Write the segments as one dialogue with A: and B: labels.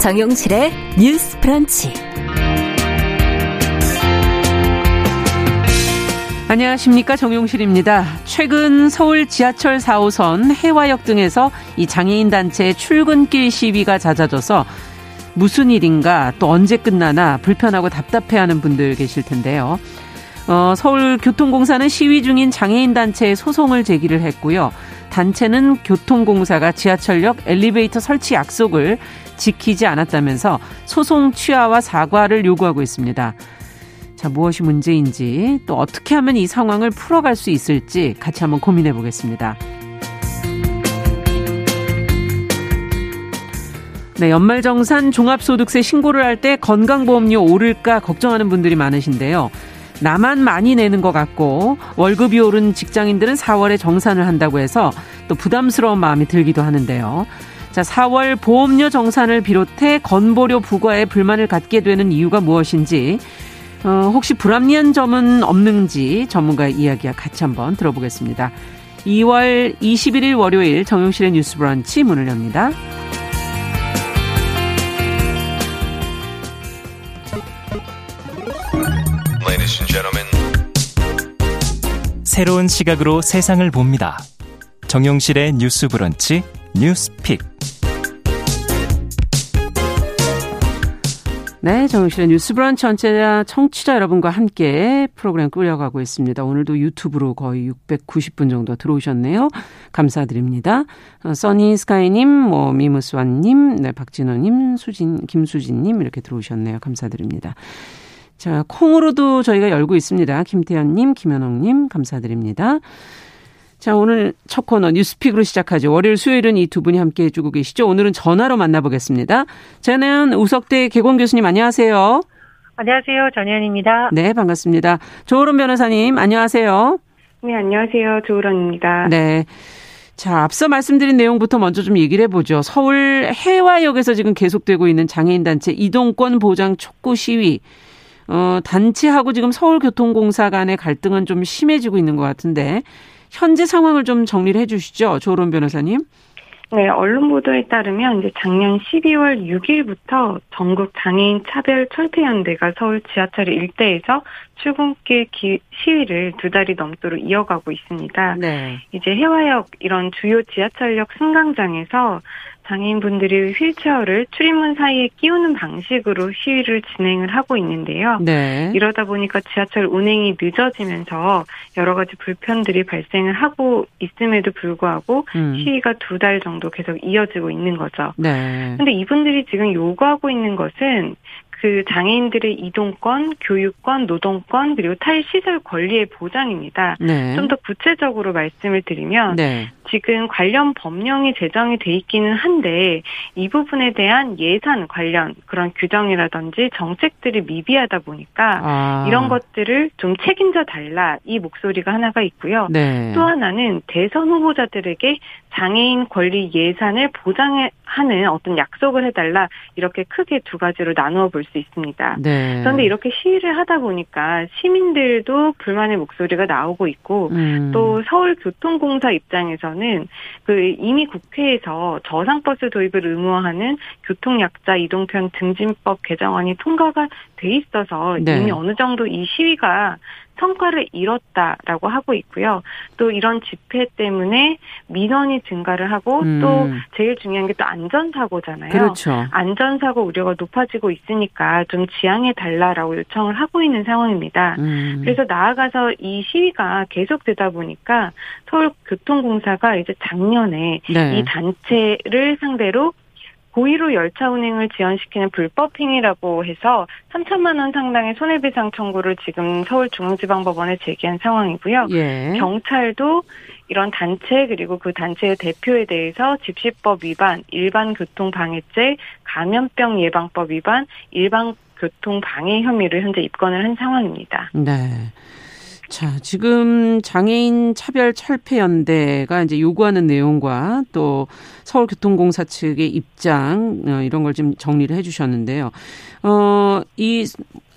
A: 정용실의 뉴스 프런치.
B: 안녕하십니까 정용실입니다. 최근 서울 지하철 4호선 해화역 등에서 이 장애인 단체 출근길 시위가 잦아져서 무슨 일인가 또 언제 끝나나 불편하고 답답해하는 분들 계실 텐데요. 어, 서울교통공사는 시위 중인 장애인 단체에 소송을 제기를 했고요. 단체는 교통공사가 지하철역 엘리베이터 설치 약속을 지키지 않았다면서 소송 취하와 사과를 요구하고 있습니다. 자, 무엇이 문제인지 또 어떻게 하면 이 상황을 풀어갈 수 있을지 같이 한번 고민해 보겠습니다. 네, 연말정산 종합소득세 신고를 할 때 건강보험료 오를까 걱정하는 분들이 많으신데요. 나만 많이 내는 것 같고 월급이 오른 직장인들은 4월에 정산을 한다고 해서 또 부담스러운 마음이 들기도 하는데요. 자, 4월 보험료 정산을 비롯해 건보료 부과에 불만을 갖게 되는 이유가 무엇인지 어, 혹시 불합리한 점은 없는지 전문가의 이야기 같이 한번 들어보겠습니다. 2월 21일 월요일 정용실의 뉴스 브런치 문을 엽니다.
C: 새로운 시각으로 세상을 봅니다. 정용실의 뉴스 브런치 뉴스픽.
B: 네, 정용실의 뉴스 브런치 전체자 청취자 여러분과 함께 프로그램 꾸려가고 있습니다. 오늘도 유튜브로 거의 690분 정도 들어오셨네요. 감사드립니다. 어, 써니 스카이님, 뭐 미무스완님, 네, 박진호님, 수진, 김수진님 이렇게 들어오셨네요. 감사드립니다. 자, 콩으로도 저희가 열고 있습니다. 김태현님, 김현옥님, 감사드립니다. 자, 오늘 첫 코너 뉴스픽으로 시작하죠. 월요일, 수요일은 이 두 분이 함께 해주고 계시죠. 오늘은 전화로 만나보겠습니다. 저는 우석대 개공 교수님, 안녕하세요.
D: 안녕하세요. 전혜연입니다.
B: 네, 반갑습니다. 조으론 변호사님, 안녕하세요.
D: 네, 안녕하세요. 조으론입니다.
B: 네. 자, 앞서 말씀드린 내용부터 먼저 좀 얘기를 해보죠. 서울 해화역에서 지금 계속되고 있는 장애인단체 이동권 보장 촉구 시위. 어, 단체하고 지금 서울교통공사 간의 갈등은 좀 심해지고 있는 것 같은데 현재 상황을 좀 정리를 해 주시죠. 조론 변호사님.
D: 네, 언론 보도에 따르면 이제 작년 12월 6일부터 전국 장애인 차별 철폐 연대가 서울 지하철 일대에서 출근길 기, 시위를 두 달이 넘도록 이어가고 있습니다. 네. 이제 해화역 이런 주요 지하철역 승강장에서 장애인분들이 휠체어를 출입문 사이에 끼우는 방식으로 시위를 진행을 하고 있는데요. 네. 이러다 보니까 지하철 운행이 늦어지면서 여러 가지 불편들이 발생을 하고 있음에도 불구하고 음. 시위가 두 달 정도 계속 이어지고 있는 거죠. 네. 근데 이분들이 지금 요구하고 있는 것은 그 장애인들의 이동권, 교육권, 노동권 그리고 탈시설 권리의 보장입니다. 네. 좀더 구체적으로 말씀을 드리면 네. 지금 관련 법령이 제정이 돼 있기는 한데 이 부분에 대한 예산 관련 그런 규정이라든지 정책들이 미비하다 보니까 아. 이런 것들을 좀 책임져 달라 이 목소리가 하나가 있고요. 네. 또 하나는 대선 후보자들에게 장애인 권리 예산을 보장하는 어떤 약속을 해달라 이렇게 크게 두 가지로 나누어 볼 수 있습니다. 네. 그런데 이렇게 시위를 하다 보니까 시민들도 불만의 목소리가 나오고 있고 음. 또 서울교통공사 입장에서는 그 이미 국회에서 저상버스 도입을 의무화하는 교통약자 이동편 증진법 개정안이 통과가 돼 있어서 네. 이미 어느 정도 이 시위가 성과를 이뤘다라고 하고 있고요. 또 이런 집회 때문에 민원이 증가를 하고 음. 또 제일 중요한 게 또 안전사고잖아요.
B: 그렇죠.
D: 안전사고 우려가 높아지고 있으니까 좀 지양해 달라라고 요청을 하고 있는 상황입니다. 음. 그래서 나아가서 이 시위가 계속되다 보니까 서울교통공사가 이제 작년에 네. 이 단체를 상대로 고의로 열차 운행을 지연시키는 불법 행위라고 해서 3천만 원 상당의 손해배상 청구를 지금 서울중앙지방법원에 제기한 상황이고요. 예. 경찰도 이런 단체 그리고 그 단체의 대표에 대해서 집시법 위반, 일반교통방해죄, 감염병 예방법 위반, 일반 교통 방해 혐의를 현재 입건을 한 상황입니다.
B: 네. 자, 지금 장애인 차별 철폐 연대가 이제 요구하는 내용과 또 서울교통공사 측의 입장 어, 이런 걸좀 정리를 해 주셨는데요. 어, 이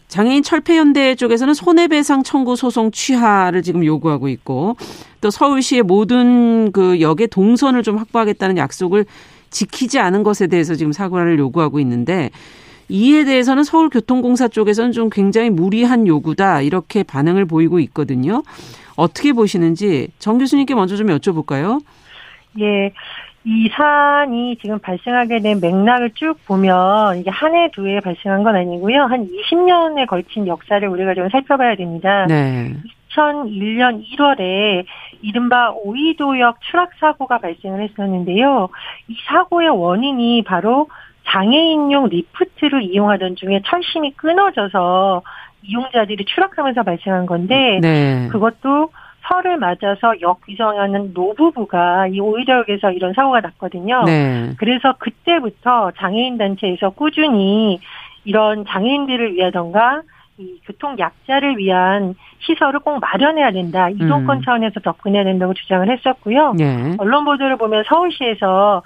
B: 장애인 철폐연대 쪽에서는 손해배상 청구 소송 취하를 지금 요구하고 있고 또 서울시의 모든 그 역의 동선을 좀 확보하겠다는 약속을 지키지 않은 것에 대해서 지금 사과를 요구하고 있는데 이에 대해서는 서울교통공사 쪽에서는 좀 굉장히 무리한 요구다 이렇게 반응을 보이고 있거든요. 어떻게 보시는지 정 교수님께 먼저 좀 여쭤볼까요?
E: 예. 이 사안이 지금 발생하게 된 맥락을 쭉 보면 이게 한 해, 두해 발생한 건 아니고요. 한 20년에 걸친 역사를 우리가 좀 살펴봐야 됩니다.
B: 네.
E: 2001년 1월에 이른바 오이도역 추락 사고가 발생을 했었는데요. 이 사고의 원인이 바로 장애인용 리프트를 이용하던 중에 철심이 끊어져서 이용자들이 추락하면서 발생한 건데
B: 네.
E: 그것도 설을 맞아서 역 이용하는 노부부가 이 오이도역에서 이런 사고가 났거든요.
B: 네.
E: 그래서 그때부터 장애인 단체에서 꾸준히 이런 장애인들을 위하던가 이 교통 약자를 위한 시설을 꼭 마련해야 된다. 이동권
B: 음.
E: 차원에서 접근해야 된다고 주장을 했었고요.
B: 네.
E: 언론 보도를 보면 서울시에서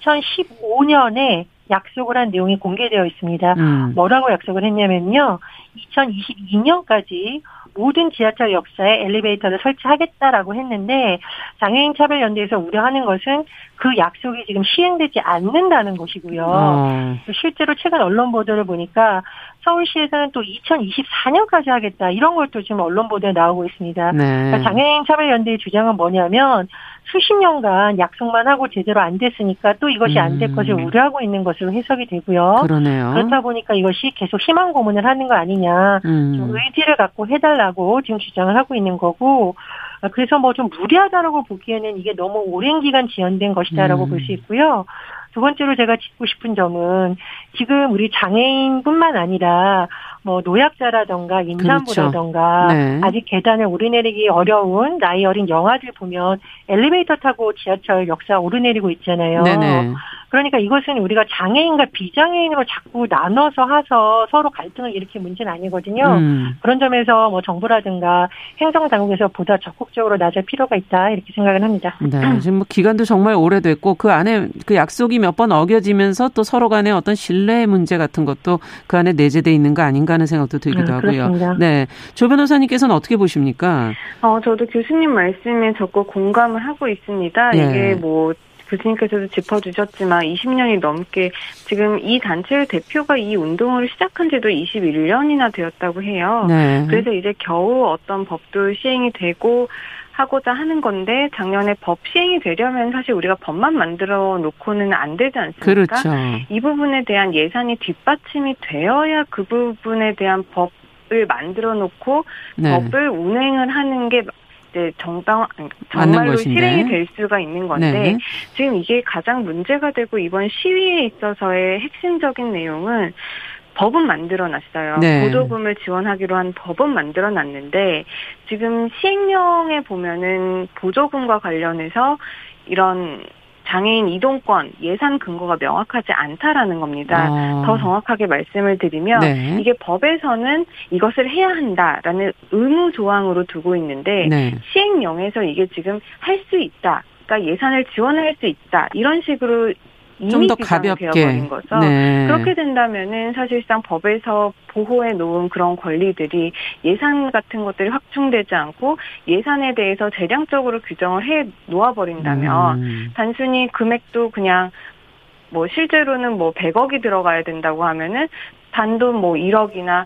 E: 2015년에 약속을 한 내용이 공개되어 있습니다.
B: 음.
E: 뭐라고 약속을 했냐면요. 2022년까지 모든 지하철 역사에 엘리베이터를 설치하겠다라고 했는데 장애인 차별 연대에서 우려하는 것은 그 약속이 지금 시행되지 않는다는 것이고요.
B: 어.
E: 실제로 최근 언론 보도를 보니까 서울시에서는 또 2024년까지 하겠다 이런 것도 지금 언론 보도에 나오고 있습니다.
B: 네.
E: 그러니까 장애인 차별 연대의 주장은 뭐냐면 수십 년간 약속만 하고 제대로 안 됐으니까 또 이것이 안될
B: 음.
E: 것을 우려하고 있는 것으로 해석이 되고요.
B: 그러네요.
E: 그렇다 보니까 이것이 계속 희망 고문을 하는 거 아니냐. 좀
B: 음.
E: 의지를 갖고 해달라고 지금 주장을 하고 있는 거고, 아, 그래서 뭐 좀 무리하다라고 보기에는 이게 너무 오랜 기간 지연된 것이다라고
B: 음.
E: 볼수 있고요. 두 번째로 제가 짚고 싶은 점은 지금 우리 장애인뿐만 아니라 뭐 노약자라던가 임산부라던가
B: 네.
E: 아직 계단을 오르내리기 어려운 나이 어린 영아들 보면 엘리베이터 타고 지하철 역사 오르내리고 있잖아요.
B: 네네.
E: 그러니까 이것은 우리가 장애인과 비장애인으로 자꾸 나눠서 해서 서로 갈등을 일으킬 문제는 아니거든요.
B: 음.
E: 그런 점에서 뭐 정부라든가 행정 당국에서 보다 적극적으로 나설 필요가 있다 이렇게 생각을 합니다.
B: 네, 지금 뭐 기간도 정말 오래됐고 그 안에 그 약속이 몇 번 어겨지면서 또 서로 간의 어떤 신뢰 문제 같은 것도 그 안에 내재돼 있는 거 아닌가 하는 생각도 들기도
E: 음,
B: 하고요.
E: 그렇습니다.
B: 네, 조 변호사님께서는 어떻게 보십니까?
D: 어, 저도 교수님 말씀에 적극 공감을 하고 있습니다.
B: 예.
D: 이게 뭐 교수님께서도 짚어주셨지만 20년이 넘게 지금 이 단체의 대표가 이 운동을 시작한 지도 21년이나 되었다고 해요.
B: 네.
D: 그래서 이제 겨우 어떤 법도 시행이 되고 하고자 하는 건데 작년에 법 시행이 되려면 사실 우리가 법만 만들어 놓고는 안 되지 않습니까?
B: 그렇죠.
D: 이 부분에 대한 예산이 뒷받침이 되어야 그 부분에 대한 법을 만들어 놓고
B: 네.
D: 법을 운행을 하는 게 이제 정당 정말로. 실행이 될 수가 있는 건데
B: 네.
D: 지금 이게 가장 문제가 되고 이번 시위에 있어서의 핵심적인 내용은 법은 만들어 놨어요.
B: 네.
D: 보조금을 지원하기로 한 법은 만들어 놨는데 지금 시행령에 보면은 보조금과 관련해서 이런 장애인 이동권 예산 근거가 명확하지 않다라는 겁니다.
B: 어.
D: 더 정확하게 말씀을 드리면
B: 네.
D: 이게 법에서는 이것을 해야 한다라는 의무 조항으로 두고 있는데
B: 네.
D: 시행령에서 이게 지금 할 수 있다. 그러니까 예산을 지원할 수 있다. 이런 식으로
B: 좀 더 가볍게.
D: 되어버린 거죠.
B: 네.
D: 그렇게 된다면은 사실상 법에서 보호해 놓은 그런 권리들이 예산 같은 것들이 확충되지 않고 예산에 대해서 재량적으로 규정을 해 놓아 버린다면
B: 음.
D: 단순히 금액도 그냥 뭐 실제로는 뭐 100억이 들어가야 된다고 하면은 단돈 뭐 1억이나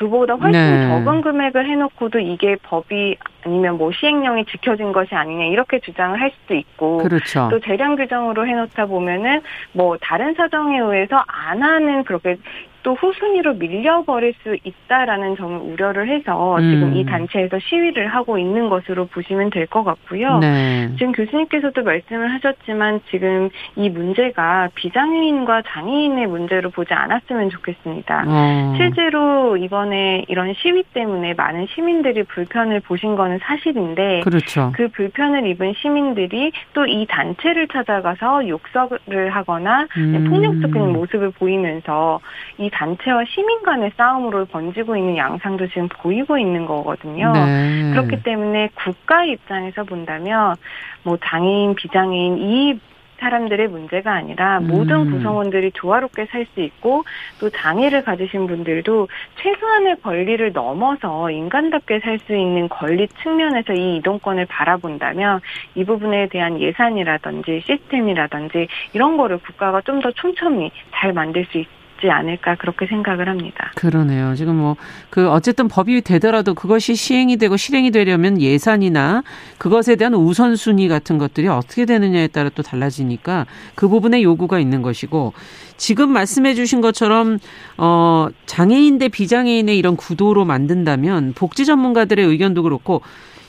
D: 그보다 훨씬
B: 네.
D: 적은 금액을 해놓고도 이게 법이 아니면 뭐 시행령이 지켜진 것이 아니냐 이렇게 주장을 할 수도 있고
B: 그렇죠.
D: 또 재량 규정으로 해놓다 보면은 뭐 다른 사정에 의해서 안 하는 그렇게 또 후순위로 밀려버릴 수 있다라는 점을 우려를 해서 지금
B: 음.
D: 이 단체에서 시위를 하고 있는 것으로 보시면 될 것 같고요.
B: 네.
D: 지금 교수님께서도 말씀을 하셨지만 지금 이 문제가 비장애인과 장애인의 문제로 보지 않았으면 좋겠습니다.
B: 어.
D: 실제로 이번에 이런 시위 때문에 많은 시민들이 불편을 보신 거는 사실인데
B: 그렇죠.
D: 그 불편을 입은 시민들이 또 이 단체를 찾아가서 욕설을 하거나
B: 음.
D: 폭력적인 모습을 보이면서 이 단체와 시민 간의 싸움으로 번지고 있는 양상도 지금 보이고 있는 거거든요.
B: 네.
D: 그렇기 때문에 국가 입장에서 본다면 뭐 장애인, 비장애인 이 사람들의 문제가 아니라
B: 음.
D: 모든 구성원들이 조화롭게 살 수 있고 또 장애를 가지신 분들도 최소한의 권리를 넘어서 인간답게 살 수 있는 권리 측면에서 이 이동권을 바라본다면 이 부분에 대한 예산이라든지 시스템이라든지 이런 거를 국가가 좀 더 촘촘히 잘 만들 수 있 지 않을까 그렇게 생각을 합니다.
B: 그러네요. 지금 뭐 그 어쨌든 법이 되더라도 그것이 시행이 되고 실행이 되려면 예산이나 그것에 대한 우선순위 같은 것들이 어떻게 되느냐에 따라 또 달라지니까 그 부분에 요구가 있는 것이고 지금 말씀해 주신 것처럼 어 장애인 대 비장애인의 이런 구도로 만든다면 복지 전문가들의 의견도 그렇고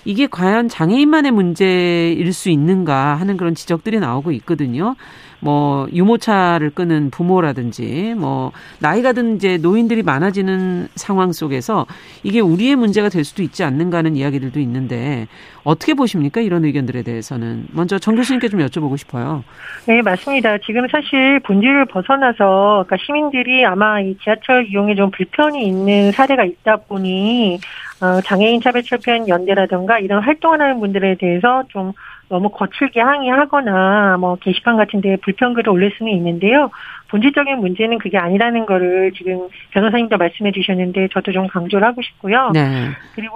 B: 이게 과연 장애인만의 문제일 수 있는가 하는 그런 지적들이 나오고 있거든요. 뭐 유모차를 끄는 부모라든지 뭐 나이가 든 이제 노인들이 많아지는 상황 속에서 이게 우리의 문제가 될 수도 있지 않는가 하는 이야기들도 있는데 어떻게 보십니까 이런 의견들에 대해서는 먼저 정 교수님께 좀 여쭤보고 싶어요.
E: 네, 맞습니다. 지금 사실 본질을 벗어나서 그러니까 시민들이 아마 이 지하철 이용에 좀 불편이 있는 사례가 있다 보니 어, 장애인 차별 철폐 연대라든가 이런 활동을 하는 분들에 대해서 좀 너무 거칠게 항의하거나 뭐 게시판 같은 데 불평글을 올릴 수는 있는데요. 본질적인 문제는 그게 아니라는 거를 지금 변호사님도 말씀해 주셨는데 저도 좀 강조를 하고 싶고요.
B: 네.
E: 그리고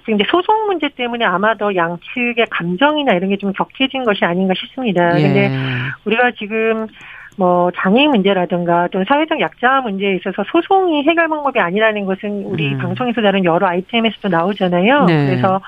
E: 지금 이제 소송 문제 때문에 아마 더 양측의 감정이나 이런 게 좀 격해진 것이 아닌가 싶습니다.
B: 예.
E: 근데 우리가 지금 뭐 장애인 문제라든가 또는 사회적 약자 문제에 있어서 소송이 해결 방법이 아니라는 것은 우리
B: 음.
E: 방송에서 다룬 여러 아이템에서도 나오잖아요.
B: 네.
E: 그래서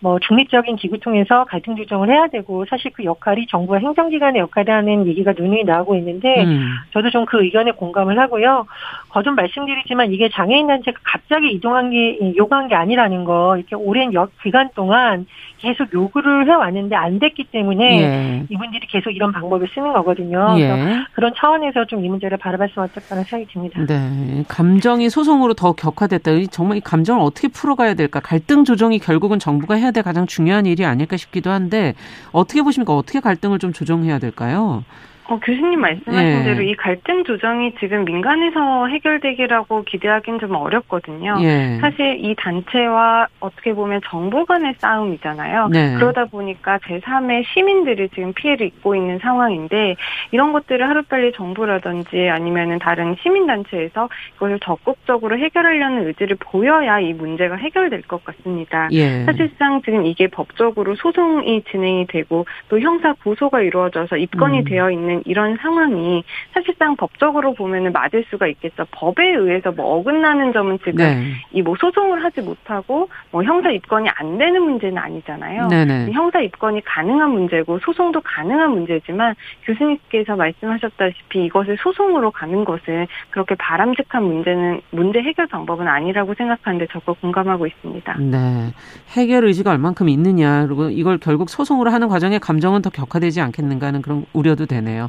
E: 뭐 중립적인 기구 통해서 갈등 조정을 해야 되고 사실 그 역할이 정부와 행정기관의 역할이라는 얘기가 눈이 나오고 있는데
B: 음.
E: 저도 좀 그 의견에 공감을 하고요. 거듭 말씀드리지만 이게 장애인 단체가 갑자기 이동한 게 요구한 게 아니라는 거 이렇게 오랜 여, 기간 동안 계속 요구를 해왔는데 안 됐기 때문에
B: 예.
E: 이분들이 계속 이런 방법을 쓰는 거거든요.
B: 예.
E: 그런 차원에서 좀 이 문제를 바라봤으면 어떨까라는 생각이 듭니다.
B: 네. 감정이 소송으로 더 격화됐다. 이 정말 이 감정을 어떻게 풀어가야 될까? 갈등 조정이 결국은 정부가 해야 될 가장 중요한 일이 아닐까 싶기도 한데 어떻게 보십니까? 어떻게 갈등을 좀 조정해야 될까요?
D: 어, 교수님 말씀하신
B: 예.
D: 대로 이 갈등 조정이 지금 민간에서 해결되기라고 기대하기는 좀 어렵거든요.
B: 예.
D: 사실 이 단체와 어떻게 보면 정부 간의 싸움이잖아요.
B: 네.
D: 그러다 보니까 제3의 시민들이 지금 피해를 입고 있는 상황인데 이런 것들을 하루빨리 정부라든지 아니면은 다른 시민단체에서 이것을 적극적으로 해결하려는 의지를 보여야 이 문제가 해결될 것 같습니다.
B: 예.
D: 사실상 지금 이게 법적으로 소송이 진행이 되고 또 형사 고소가 이루어져서 입건이
B: 음.
D: 되어 있는 이런 상황이 사실상 법적으로 보면은 맞을 수가 있겠죠. 법에 의해서 뭐 어긋나는 점은 지금
B: 네.
D: 이뭐 소송을 하지 못하고 뭐 형사 입건이 안 되는 문제는 아니잖아요.
B: 네네.
D: 형사 입건이 가능한 문제고 소송도 가능한 문제지만 교수님께서 말씀하셨다시피 이것을 소송으로 가는 것은 그렇게 바람직한 문제는 문제 해결 방법은 아니라고 생각하는데 적극 공감하고 있습니다.
B: 네. 해결 의지가 얼만큼 있느냐, 그리고 이걸 결국 소송으로 하는 과정에 감정은 더 격화되지 않겠는가 하는 그런 우려도 되네요.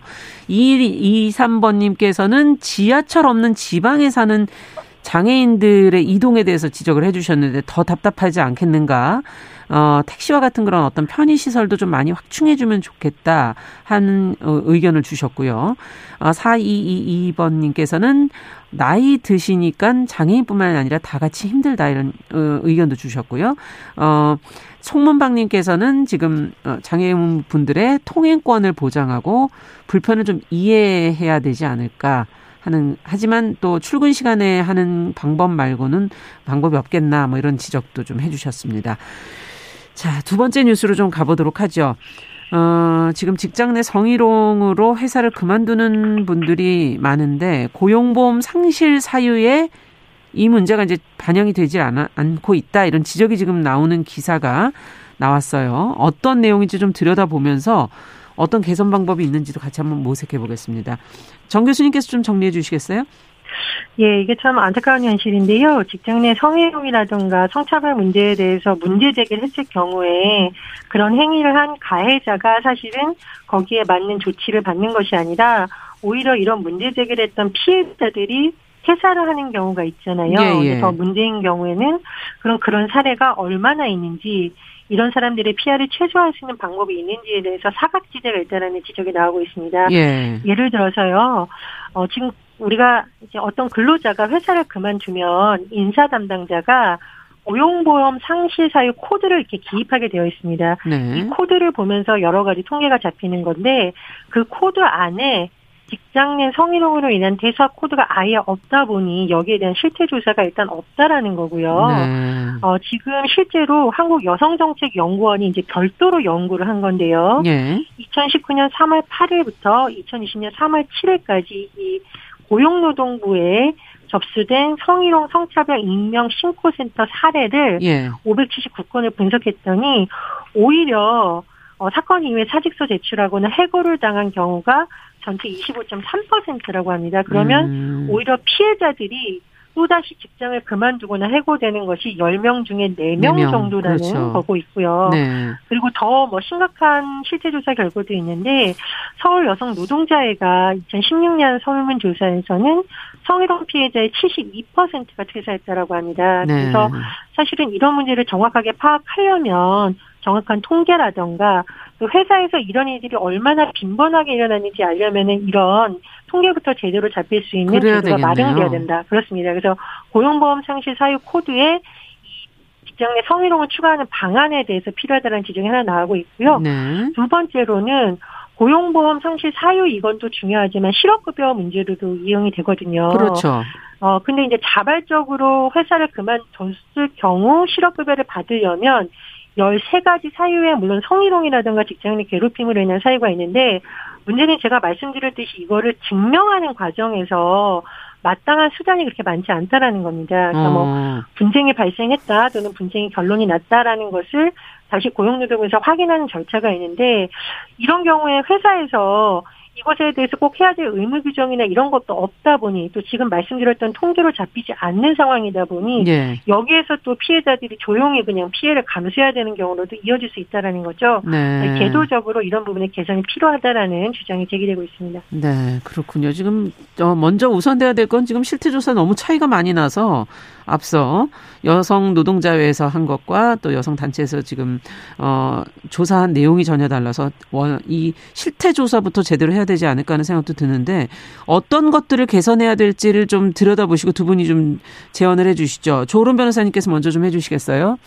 B: 2123번님께서는 지하철 없는 지방에 사는 장애인들의 이동에 대해서 지적을 해주셨는데 더 답답하지 않겠는가? 어, 택시와 같은 그런 어떤 편의시설도 좀 많이 확충해주면 좋겠다 하는 어, 의견을 주셨고요. 어, 4222번님께서는 나이 드시니까 장애인뿐만 아니라 다 같이 힘들다 이런 어, 의견도 주셨고요. 어, 송문방님께서는 지금 어, 장애인 분들의 통행권을 보장하고 불편을 좀 이해해야 되지 않을까 하는 하지만 또 출근 시간에 하는 방법 말고는 방법이 없겠나 뭐 이런 지적도 좀 해주셨습니다. 자, 두 번째 뉴스로 좀 가보도록 하죠. 어, 지금 직장 내 성희롱으로 회사를 그만두는 분들이 많은데 고용보험 상실 사유에 이 문제가 이제 반영이 되지 않아, 않고 있다 이런 지적이 지금 나오는 기사가 나왔어요. 어떤 내용인지 좀 들여다보면서 어떤 개선 방법이 있는지도 같이 한번 모색해 보겠습니다. 정 교수님께서 좀 정리해 주시겠어요?
E: 예, 이게 참 안타까운 현실인데요. 직장 내 성희롱이라든가 성차별 문제에 대해서 문제 제기를 했을 경우에 그런 행위를 한 가해자가 사실은 거기에 맞는 조치를 받는 것이 아니라 오히려 이런 문제 제기를 했던 피해자들이 퇴사를 하는 경우가 있잖아요.
B: 예, 예.
E: 그래서 문제인 경우에는 그런 그런 사례가 얼마나 있는지 이런 사람들의 피해를 최소화할 수 있는 방법이 있는지에 대해서 사각지대가 있다라는 지적이 나오고 있습니다.
B: 예.
E: 예를 들어서요, 어, 지금 우리가 이제 어떤 근로자가 회사를 그만두면 인사 담당자가 고용보험 상실 사유 코드를 이렇게 기입하게 되어 있습니다.
B: 네.
E: 이 코드를 보면서 여러 가지 통계가 잡히는 건데 그 코드 안에 직장 내 성희롱으로 인한 퇴사 코드가 아예 없다 보니 여기에 대한 실태 조사가 일단 없다라는 거고요.
B: 네.
E: 어, 지금 실제로 한국 여성정책연구원이 이제 별도로 연구를 한 건데요.
B: 예.
E: 2019년 3월 8일부터 2020년 3월 7일까지 이 고용노동부에 접수된 성희롱 성차별 익명 신고센터 사례를
B: 예.
E: 579건을 분석했더니 오히려 어, 사건 이후에 사직서 제출하거나 해고를 당한 경우가 전체 25.3%라고 합니다. 그러면
B: 음.
E: 오히려 피해자들이 또다시 직장을 그만두거나 해고되는 것이 10명 중에 4명,
B: 네 명,
E: 정도라는
B: 그렇죠.
E: 거고 있고요.
B: 네.
E: 그리고 더 뭐 심각한 실태조사 결과도 있는데 서울 여성 노동자회가 2016년 설문조사에서는 성희롱 피해자의 72%가 퇴사했다라고 합니다.
B: 네.
E: 그래서 사실은 이런 문제를 정확하게 파악하려면 정확한 통계라던가 또 회사에서 이런 일들이 얼마나 빈번하게 일어나는지 알려면은 이런 통계부터 제대로 잡힐 수 있는 제도가
B: 되겠네요.
E: 마련돼야 된다. 그렇습니다. 그래서 고용보험 상시 사유 코드에 이 직장 내 성희롱을 추가하는 방안에 대해서 필요하다는 지적이 하나 나오고 있고요.
B: 네.
E: 두 번째로는 고용보험 상시 사유 이건 또 중요하지만 실업급여 문제로도 이용이 되거든요.
B: 그렇죠.
E: 어, 근데 이제 자발적으로 회사를 그만뒀을 경우 실업급여를 받으려면 13가지 사유에 물론 성희롱이라든가 직장 내 괴롭힘으로 인한 사유가 있는데 문제는 제가 말씀드렸듯이 이거를 증명하는 과정에서 마땅한 수단이 그렇게 많지 않다라는 겁니다. 그러니까 뭐
B: 어.
E: 분쟁이 발생했다 또는 분쟁이 결론이 났다라는 것을 다시 고용노동부에서 확인하는 절차가 있는데 이런 경우에 회사에서 이것에 대해서 꼭 해야 될 의무 규정이나 이런 것도 없다 보니 또 지금 말씀드렸던 통계로 잡히지 않는 상황이다 보니
B: 예.
E: 여기에서 또 피해자들이 조용히 그냥 피해를 감수해야 되는 경우로도 이어질 수 있다라는 거죠.
B: 네.
E: 제도적으로 이런 부분의 개선이 필요하다라는 주장이 제기되고 있습니다.
B: 네, 그렇군요. 지금 어, 먼저 우선돼야 될 건 지금 실태 조사 너무 차이가 많이 나서 앞서 여성 노동자회에서 한 것과 또 여성 단체에서 지금 어 조사한 내용이 전혀 달라서 원- 이 실태 조사부터 제대로 해야 되지 않을까 하는 생각도 드는데 어떤 것들을 개선해야 될지를 좀 들여다보시고 두 분이 좀 제언을 해 주시죠. 조론 변호사님께서 먼저 좀 해 주시겠어요?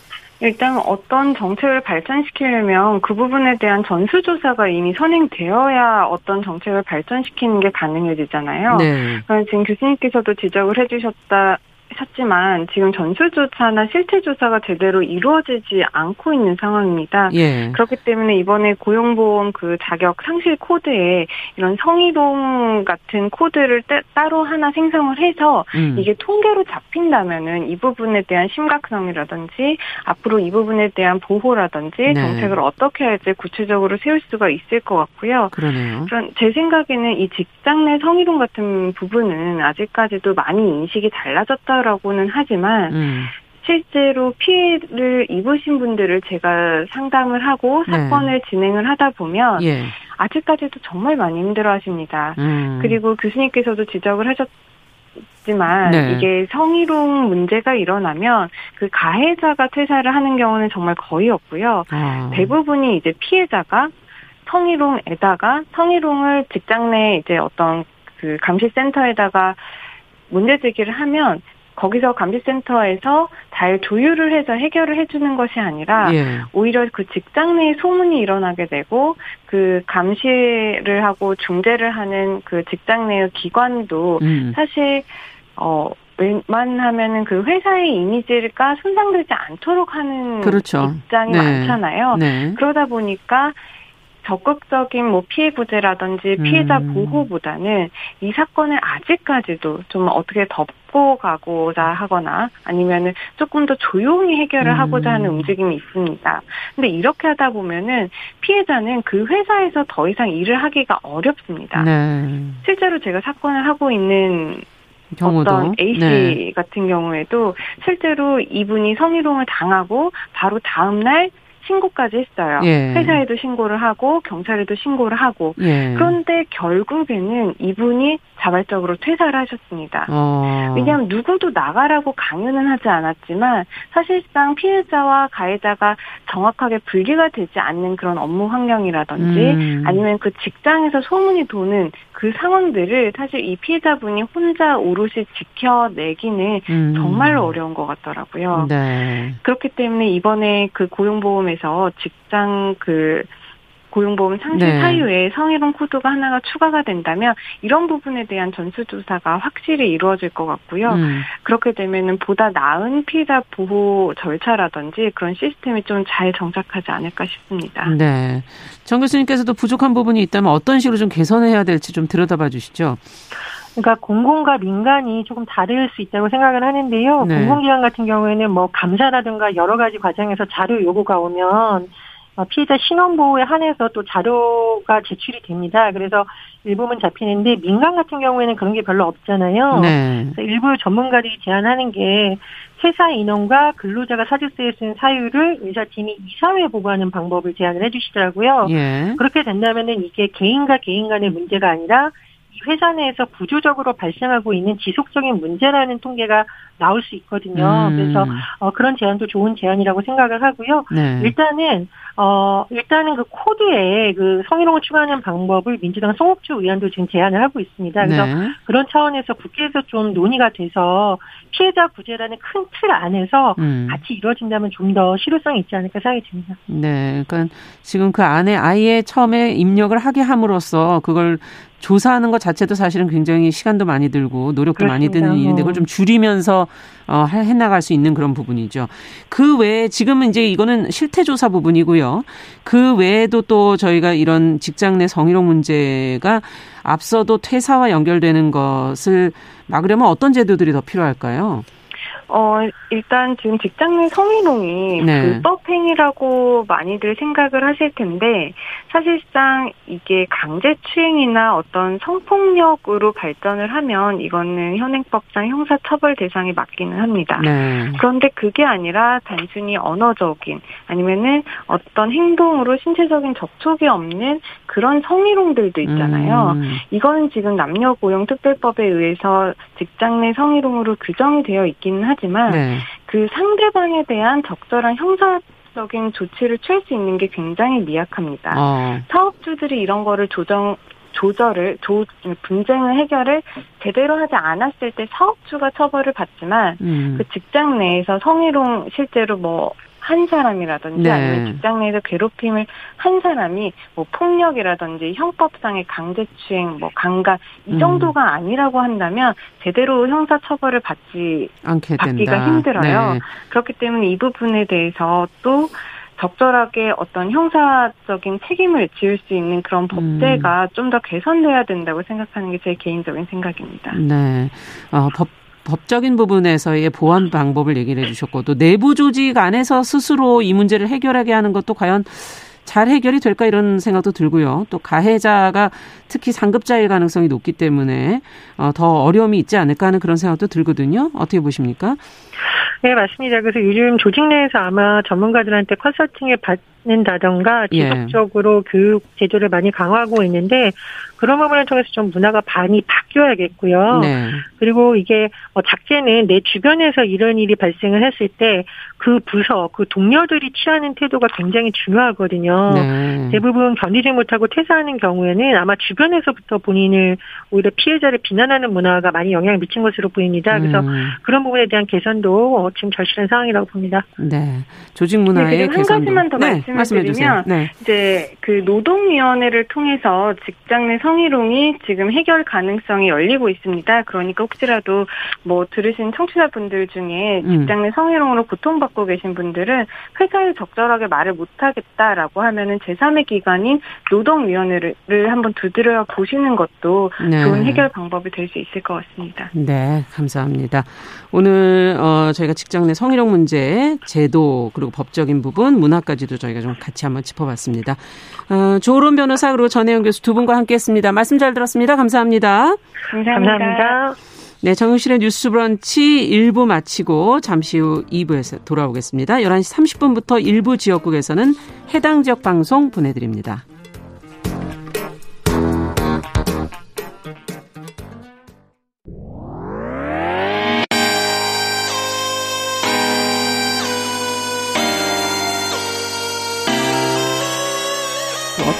D: 일단 어떤 정책을 발전시키려면 그 부분에 대한 전수조사가 이미 선행되어야 어떤 정책을 발전시키는 게 가능해지잖아요.
B: 네.
D: 지금 교수님께서도 지적을 해주셨다. 셨지만 지금 전수조사나 실태조사가 제대로 이루어지지 않고 있는 상황입니다.
B: 예.
D: 그렇기 때문에 이번에 고용보험 그 자격 상실 코드에 이런 성희롱 같은 코드를 따- 따로 하나 생성을 해서
B: 음.
D: 이게 통계로 잡힌다면은 이 부분에 대한 심각성이라든지 앞으로 이 부분에 대한 보호라든지
B: 네.
D: 정책을 어떻게 할지 구체적으로 세울 수가 있을 것 같고요.
B: 그러네요.
D: 그런 제 생각에는 이 직장 내 성희롱 같은 부분은 아직까지도 많이 인식이 달라졌다 라고는 하지만
B: 음.
D: 실제로 피해를 입으신 분들을 제가 상담을 하고
B: 네.
D: 사건을 진행을 하다 보면
B: 예.
D: 아직까지도 정말 많이 힘들어하십니다.
B: 음.
D: 그리고 교수님께서도 지적을 하셨 지만
B: 네.
D: 이게 성희롱 문제가 일어나면 그 가해자가 퇴사를 하는 경우는 정말 거의 없고요.
B: 아.
D: 대부분이 이제 피해자가 성희롱에다가 성희롱을 직장 내 이제 어떤 그 감시센터에다가 문제 제기를 하면 거기서 감시센터에서 잘 조율을 해서 해결을 해주는 것이 아니라
B: 예.
D: 오히려 그 직장 내에 소문이 일어나게 되고 그 감시를 하고 중재를 하는 그 직장 내의 기관도
B: 음.
D: 사실 어 웬만하면은 그 회사의 이미지가 손상되지 않도록 하는
B: 그렇죠.
D: 입장이
B: 네.
D: 많잖아요.
B: 네.
D: 그러다 보니까 적극적인 뭐 피해 구제라든지 피해자
B: 음.
D: 보호보다는 이 사건을 아직까지도 좀 어떻게 덮고 가고자 하거나 아니면은 조금 더 조용히 해결을
B: 음.
D: 하고자 하는 움직임이 있습니다. 근데 이렇게 하다 보면은 피해자는 그 회사에서 더 이상 일을 하기가 어렵습니다.
B: 네.
D: 실제로 제가 사건을 하고 있는
B: 경우도
D: 어떤 A 씨
B: 네.
D: 같은 경우에도 실제로 이분이 성희롱을 당하고 바로 다음 날 신고까지 했어요.
B: 예.
D: 회사에도 신고를 하고 경찰에도 신고를 하고
B: 예.
D: 그런데 결국에는 이분이 자발적으로 퇴사를 하셨습니다.
B: 어.
D: 왜냐하면 누구도 나가라고 강요는 하지 않았지만 사실상 피해자와 가해자가 정확하게 분리가 되지 않는 그런 업무 환경이라든지
B: 음.
D: 아니면 그 직장에서 소문이 도는 그 상황들을 사실 이 피해자분이 혼자 오롯이 지켜내기는
B: 음.
D: 정말로 어려운 것 같더라고요.
B: 네.
D: 그렇기 때문에 이번에 그 고용보험 에서 직장 그 고용보험 상실
B: 네.
D: 사유에 성희롱 코드가 하나가 추가가 된다면 이런 부분에 대한 전수조사가 확실히 이루어질 것 같고요.
B: 음.
D: 그렇게 되면은 보다 나은 피해자 보호 절차라든지 그런 시스템이 좀 잘 정착하지 않을까 싶습니다.
B: 네. 정 교수님께서도 부족한 부분이 있다면 어떤 식으로 좀 개선해야 될지 좀 들여다봐 주시죠.
E: 그러니까 공공과 민간이 조금 다를 수 있다고 생각을 하는데요.
B: 네.
E: 공공기관 같은 경우에는 뭐 감사라든가 여러 가지 과정에서 자료 요구가 오면 어, 피해자 신원 보호에 한해서 또 자료가 제출이 됩니다. 그래서 일부분 잡히는데 민간 같은 경우에는 그런 게 별로 없잖아요.
B: 네.
E: 그래서 일부 전문가들이 제안하는 게 회사 인원과 근로자가 사직서에 쓴 사유를 의사팀이 이사회에 보고하는 방법을 제안을 해주시더라고요.
B: 예.
E: 그렇게 된다면은 이게 개인과 개인 간의 문제가 아니라 이 회사 내에서 구조적으로 발생하고 있는 지속적인 문제라는 통계가 나올 수 있거든요.
B: 음.
E: 그래서 어, 그런 제안도 좋은 제안이라고 생각을 하고요.
B: 네.
E: 일단은 어 일단은 그 코드에 그 성희롱을 추가하는 방법을 민주당 송옥주 의원도 지금 제안을 하고 있습니다. 그래서
B: 네.
E: 그런 차원에서 국회에서 좀 논의가 돼서 피해자 구제라는 큰 틀 안에서
B: 음.
E: 같이 이루어진다면 좀 더 실효성이 있지 않을까 생각이 듭니다.
B: 네. 그러니까 지금 그 안에 아예 처음에 입력을 하게 함으로써 그걸 조사하는 것 자체도 사실은 굉장히 시간도 많이 들고 노력도 많이
E: 그렇습니다.
B: 드는 일인데
E: 어.
B: 그걸 좀 줄이면서 어, 해- 해나갈 수 있는 그런 부분이죠. 그 외에 지금은 이제 이거는 실태 조사 부분이고요. 그 외에도 또 저희가 이런 직장 내 성희롱 문제가 앞서도 퇴사와 연결되는 것을 막으려면 어떤 제도들이 더 필요할까요?
D: 어, 일단 지금 직장 내 성희롱이
B: 네.
D: 불법 행위라고 많이들 생각을 하실 텐데 사실상 이게 강제추행이나 어떤 성폭력으로 발전을 하면 이거는 현행법상 형사처벌 대상이 맞기는 합니다.
B: 네.
D: 그런데 그게 아니라 단순히 언어적인 아니면은 어떤 행동으로 신체적인 접촉이 없는 그런 성희롱들도 있잖아요.
B: 음.
D: 이거는 지금 남녀고용특별법에 의해서 직장 내 성희롱으로 규정이 되어 있기는 하지만
B: 네.
D: 그 상대방에 대한 적절한 형사 적인 조치를 취할 수 있는 게 굉장히 미약합니다.
B: 어.
D: 사업주들이 이런 거를 조정 조절을 조 분쟁을 해결을 제대로 하지 않았을 때 사업주가 처벌을 받지만
B: 음.
D: 그 직장 내에서 성희롱 실제로 뭐 한 사람이라든지
B: 네.
D: 아니면 직장 내에서 괴롭힘을 한 사람이 뭐 폭력이라든지 형법상의 강제추행, 뭐 강간 이
B: 음.
D: 정도가 아니라고 한다면 제대로 형사 처벌을 받지
B: 않게
D: 받기가
B: 된다.
D: 힘들어요.
B: 네.
D: 그렇기 때문에 이 부분에 대해서 또 적절하게 어떤 형사적인 책임을 지을 수 있는 그런 법제가 좀더 개선돼야 된다고 생각하는 게 제 개인적인 생각입니다.
B: 네. 어, 법, 법적인 부분에서의 보완 방법을 얘기를 해주셨고, 또 내부 조직 안에서 스스로 이 문제를 해결하게 하는 것도 과연 잘 해결이 될까 이런 생각도 들고요. 또 가해자가 특히 상급자일 가능성이 높기 때문에 어, 더 어려움이 있지 않을까 하는 그런 생각도 들거든요. 어떻게 보십니까?
E: 네, 맞습니다. 그래서 요즘 조직 내에서 아마 전문가들한테 컨설팅을 받 는다던가
B: 예.
E: 지속적으로 교육 제도를 많이 강화하고 있는데 그런 부분을 통해서 좀 문화가 많이 바뀌어야겠고요.
B: 네.
E: 그리고 이게 뭐 작제는 내 주변에서 이런 일이 발생을 했을 때 그 부서, 그 동료들이 취하는 태도가 굉장히 중요하거든요.
B: 네.
E: 대부분 견디지 못하고 퇴사하는 경우에는 아마 주변에서부터 본인을 오히려 피해자를 비난하는 문화가 많이 영향을 미친 것으로 보입니다. 그래서
B: 음,
E: 그런 부분에 대한 개선도 어, 지금 절실한 상황이라고 봅니다.
B: 네. 조직 문화의
D: 네, 그리고 한
B: 개선도.
D: 가지만 더
B: 네,
D: 말씀 을
B: 말씀해 주세요.
D: 드리면
B: 네.
D: 이제 그 노동위원회를 통해서 직장 내 성희롱이 지금 해결 가능성이 열리고 있습니다. 그러니까 혹시라도 뭐 들으신 청취자분들 중에
B: 음.
D: 직장 내 성희롱으로 고통받고 계신 분들은 회사에 적절하게 말을 못하겠다라고 하면은 제3의 기관인 노동위원회를 한번 두드려 보시는 것도
B: 네.
D: 좋은 해결 방법이 될 수 있을 것 같습니다.
B: 네, 감사합니다. 오늘 어, 저희가 직장 내 성희롱 문제, 제도 그리고 법적인 부분, 문화까지도 저희가 좀 같이 한번 짚어봤습니다. 어, 조론 변호사 그리고 전혜영 교수 두 분과 함께했습니다. 말씀 잘 들었습니다. 감사합니다.
D: 감사합니다.
E: 감사합니다.
B: 네, 정유실의 뉴스 브런치 1부 마치고 잠시 후 2부에서 돌아오겠습니다. 11시 30분부터 일부 지역국에서는 해당 지역 방송 보내드립니다.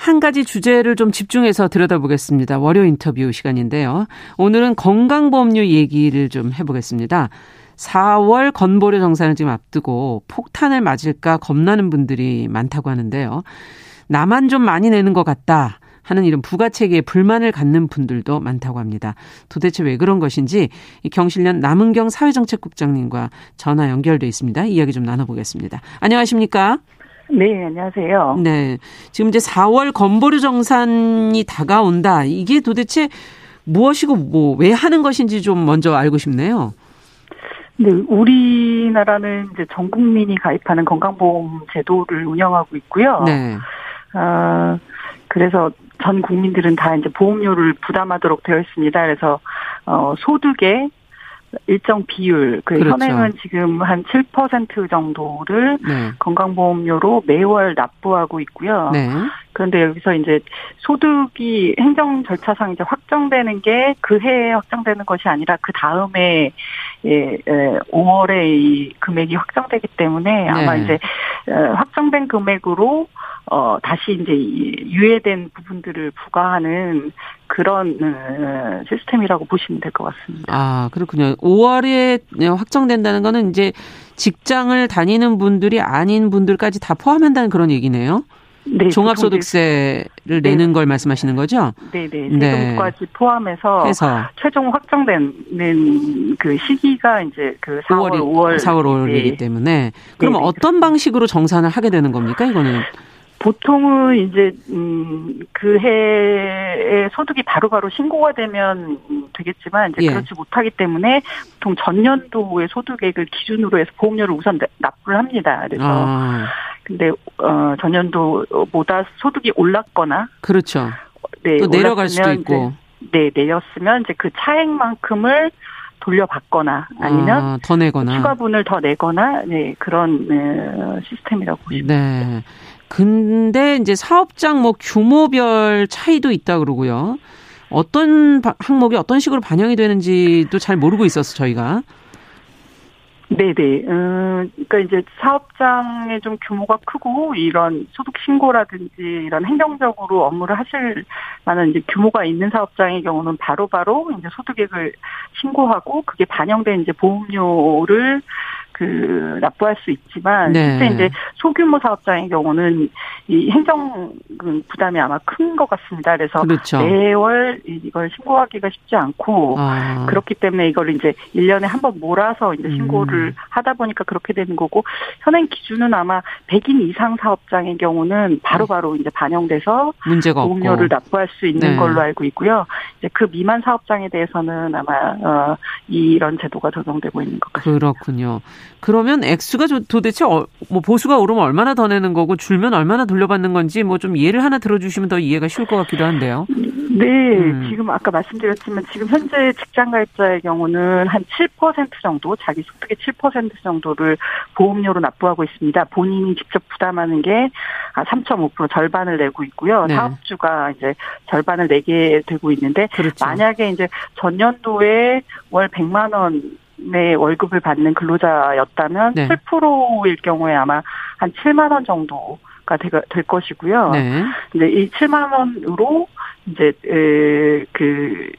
B: 한 가지 주제를 좀 집중해서 들여다보겠습니다. 월요 인터뷰 시간인데요. 오늘은 건강보험료 얘기를 좀 해보겠습니다. 4월 건보료 정산을 지금 앞두고 폭탄을 맞을까 겁나는 분들이 많다고 하는데요. 나만 좀 많이 내는 것 같다. 하는 이런 부가체계에 불만을 갖는 분들도 많다고 합니다. 도대체 왜 그런 것인지 이 경실련 남은경 사회정책국장님과 전화 연결돼 있습니다. 이야기 좀 나눠보겠습니다. 안녕하십니까?
F: 네, 안녕하세요.
B: 네. 지금 이제 4월 건보료 정산이 다가온다. 이게 도대체 무엇이고 뭐 왜 하는 것인지 좀 먼저 알고 싶네요.
F: 네, 우리나라는 이제 전 국민이 가입하는 건강보험 제도를 운영하고 있고요.
B: 네.
F: 아, 그래서 전 국민들은 다 이제 보험료를 부담하도록 되어 있습니다. 그래서 어, 소득의 일정 비율, 그
B: 그렇죠.
F: 현행은 지금 한 7% 정도를
B: 네.
F: 건강보험료로 매월 납부하고 있고요.
B: 네.
F: 그런데 여기서 이제 소득이 행정 절차상 이제 확정되는 게 그 해에 확정되는 것이 아니라 그 다음에 예, 예, 5월에 이 금액이 확정되기 때문에 아마
B: 네.
F: 이제 어, 확정된 금액으로 어 다시 이제 이 유예된 부분들을 부과하는 그런 어, 시스템이라고 보시면 될 것 같습니다.
B: 아, 그렇군요. 5월에 확정된다는 거는 이제 직장을 다니는 분들이 아닌 분들까지 다 포함한다는 그런 얘기네요.
F: 네,
B: 종합소득세를
F: 네.
B: 내는 걸 말씀하시는 거죠?
F: 네네
B: 네.
F: 세금까지 포함해서
B: 해서
F: 최종 확정되는 그 시기가 이제 그 4월
B: 5월이
F: 5월
B: 4월 5월이기
F: 네.
B: 때문에 그러면
F: 네, 네,
B: 어떤 방식으로 정산을 하게 되는 겁니까? 이거는
F: 보통은 이제 음, 그 해에 소득이 바로바로 신고가 되면 음, 되겠지만 이제
B: 예.
F: 그렇지 못하기 때문에 보통 전년도의 소득액을 기준으로 해서 보험료를 우선 납- 납부를 합니다. 그래서
B: 아,
F: 근데 어 전년도보다 소득이 올랐거나
B: 그렇죠.
F: 네,
B: 또 내려갈 수도 있고.
F: 네 내렸으면 이제 그 차액만큼을 돌려받거나 아니면
B: 아, 더 내거나.
F: 추가분을 더 내거나 네 그런 네, 시스템이라고 보시면
B: 네. 근데 이제 사업장 뭐 규모별 차이도 있다 그러고요. 어떤 바- 항목이 어떤 식으로 반영이 되는지도 잘 모르고 있어서 저희가.
F: 네네. 음, 그러니까 이제 사업장의 좀 규모가 크고 이런 소득 신고라든지 이런 행정적으로 업무를 하실 만한 이제 규모가 있는 사업장의 경우는 바로바로 이제 소득액을 신고하고 그게 반영된 이제 보험료를 그 납부할 수 있지만
B: 네.
F: 실제 이제 소규모 사업장의 경우는 이 행정 그 부담이 아마 큰 것 같습니다. 그래서
B: 그렇죠.
F: 매월 이걸 신고하기가 쉽지 않고
B: 아,
F: 그렇기 때문에 이걸 이제 1년에 한 번 몰아서 이제 신고를
B: 음.
F: 하다 보니까 그렇게 되는 거고 현행 기준은 아마 100인 이상 사업장의 경우는 바로바로 이제 반영돼서
B: 문제가.
F: 보험료를 납부할 수 있는
B: 네.
F: 걸로 알고 있고요. 이제 그 미만 사업장에 대해서는 아마 어 이런 제도가 적용되고 있는 것 같습니다.
B: 그렇군요. 그러면 액수가 저- 도대체 어, 뭐 보수가 오르면 얼마나 더 내는 거고 줄면 얼마나 돌려받는 건지 뭐 좀 예를 하나 들어주시면 더 이해가 쉬울 것 같기도 한데요.
F: 네,
B: 음.
F: 지금 아까 말씀드렸지만 지금 현재 직장 가입자의 경우는 한 7% 정도, 자기 소득의 7% 정도를 보험료로 납부하고 있습니다. 본인이 직접 부담하는 게 3.5% 절반을 내고 있고요.
B: 네.
F: 사업주가 이제 절반을 내게 되고 있는데
B: 그렇죠.
F: 만약에 이제 전년도에 월 100만 원 의 월급을 받는 근로자였다면
B: 네.
F: 7%일 경우에 아마 한 7만 원 정도 될 것이고요.
B: 네.
F: 이제 이 7만 원으로 이제 그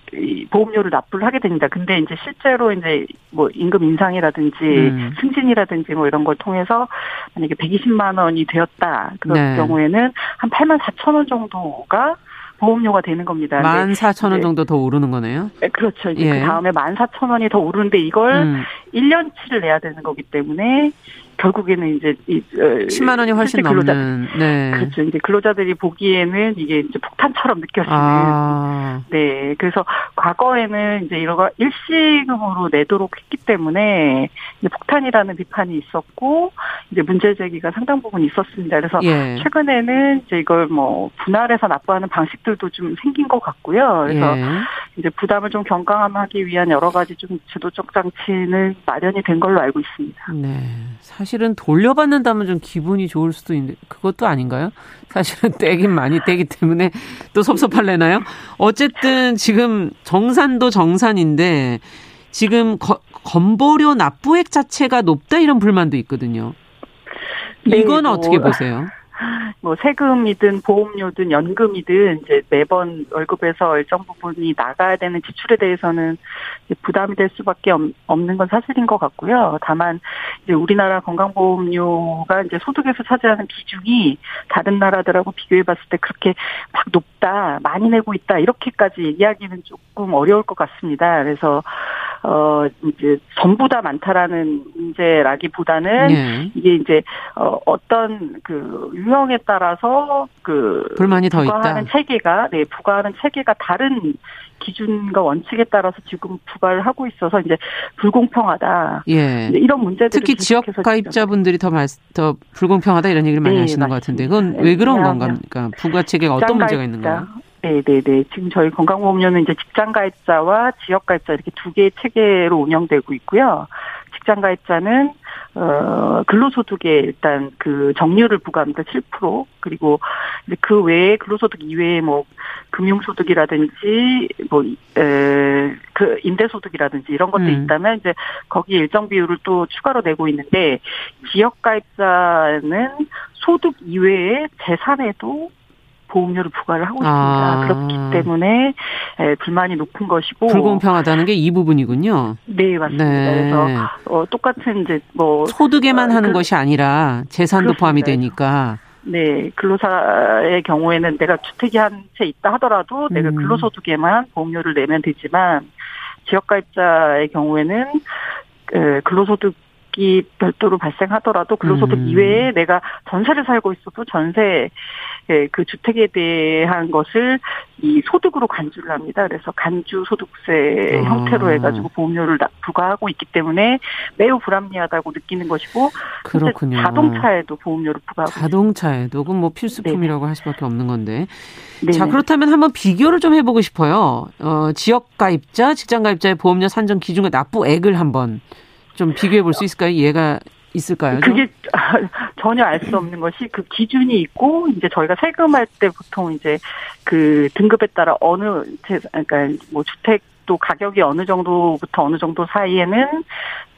F: 보험료를 납부를 하게 됩니다. 근데 이제 실제로 이제 뭐 임금 인상이라든지 음. 승진이라든지 뭐 이런 걸 통해서 만약에 120만 원이 되었다 그런 네. 경우에는 한 8만 4천 원 정도가 보험료가 되는 겁니다.
B: 14,000원 네. 정도 더 오르는 거네요?
F: 네, 그렇죠. 이제 그 예. 그 다음에 14,000원이 더 오르는데 이걸 음. 1년치를 내야 되는 거기 때문에 결국에는 이제 이
B: 10만 원이 훨씬
F: 근로자,
B: 넘는 네.
F: 그렇죠. 이제 근로자들이 보기에는 이게 이제 폭탄처럼 느껴지는 아. 네. 그래서 과거에는 이제 이런 거 일시금으로 내도록 했기 때문에 이제 폭탄이라는 비판이 있었고 이제 문제 제기가 상당 부분 있었습니다. 그래서 예. 최근에는 이제 이걸 뭐 분할해서 납부하는 방식들도 좀 생긴 것 같고요. 그래서 예. 이제 부담을 좀 경감하기 위한 여러 가지 좀 제도적 장치는 마련이 된 걸로 알고 있습니다.
B: 네. 사실은 돌려받는다면 좀 기분이 좋을 수도 있는데 그것도 아닌가요? 사실은 떼긴 많이 떼기 때문에 또 섭섭할래나요? 어쨌든 지금 정산도 정산인데 지금 거, 건보료 납부액 자체가 높다 이런 불만도 있거든요. 네, 이건 뭐, 어떻게 보세요?
F: 뭐 세금이든 보험료든 연금이든 이제 매번 월급에서 일정 부분이 나가야 되는 지출에 대해서는 부담이 될 수밖에 없는 건 사실인 것 같고요. 다만 이제 우리나라 건강보험료가 이제 소득에서 차지하는 비중이 다른 나라들하고 비교해봤을 때 그렇게 막 높다, 많이 내고 있다 이렇게까지 얘기하기는 조금 어려울 것 같습니다. 그래서 어 이제 전부 다 많다라는 문제라기보다는 네. 이게 이제 어 어떤 그 유형에 따라서 그
B: 불만이 더
F: 부과하는
B: 있다.
F: 체계가 네 부과하는 체계가 다른 기준과 원칙에 따라서 지금 부과를 하고 있어서 이제 불공평하다. 예. 이런 문제들
B: 특히 지역 가입자분들이 더, 말, 더 불공평하다 이런 얘기를 많이 네, 하시는 맞습니다. 것 같은데 그건 왜 그런 건가? 그러니까 부과 체계가 어떤 문제가 있는 거예요?
F: 네네네. 지금 저희 건강보험료는 이제 직장가입자와 지역가입자 이렇게 두 개의 체계로 운영되고 있고요. 직장가입자는 어, 근로소득에 일단 그 정률을 부과합니다. 7% 그리고 그 외에 근로소득 이외에 뭐 금융소득이라든지 뭐, 에, 그 임대소득이라든지 이런 것들이 음. 있다면 이제 거기에 일정 비율을 또 추가로 내고 있는데 지역가입자는 소득 이외에 재산에도 보험료를 부과를 하고 있습니다. 아. 그렇기 때문에 에, 불만이 높은 것이고
B: 불공평하다는 게 이 부분이군요.
F: 네 맞습니다. 네. 그래서 어, 똑같은 이제 뭐
B: 소득에만 어, 하는 그, 것이 아니라 재산도 그렇습니다. 포함이 되니까.
F: 네, 근로사의 경우에는 내가 주택이 한 채 있다 하더라도 음. 내가 근로소득에만 보험료를 내면 되지만 지역가입자의 경우에는 근로소득 이 별도로 발생하더라도 근로소득 음. 이외에 내가 전세를 살고 있어도 전세 그 주택에 대한 것을 이 소득으로 간주를 합니다. 그래서 간주 소득세 아. 형태로 해가지고 보험료를 부과하고 있기 때문에 매우 불합리하다고 느끼는 것이고 그렇군요. 자동차에도 보험료를 부과하고
B: 자동차에도 그건 뭐 필수품이라고 네. 할 수밖에 없는 건데. 네네. 자 그렇다면 한번 비교를 좀 해보고 싶어요. 어, 지역 가입자, 직장 가입자의 보험료 산정 기준과 납부액을 한번 좀 비교해 볼 수 있을까요? 이해가 있을까요?
F: 그게 전혀 알 수 없는 것이 그 기준이 있고 이제 저희가 세금할 때 보통 이제 그 등급에 따라 어느 그러니까 뭐 주택도 가격이 어느 정도부터 어느 정도 사이에는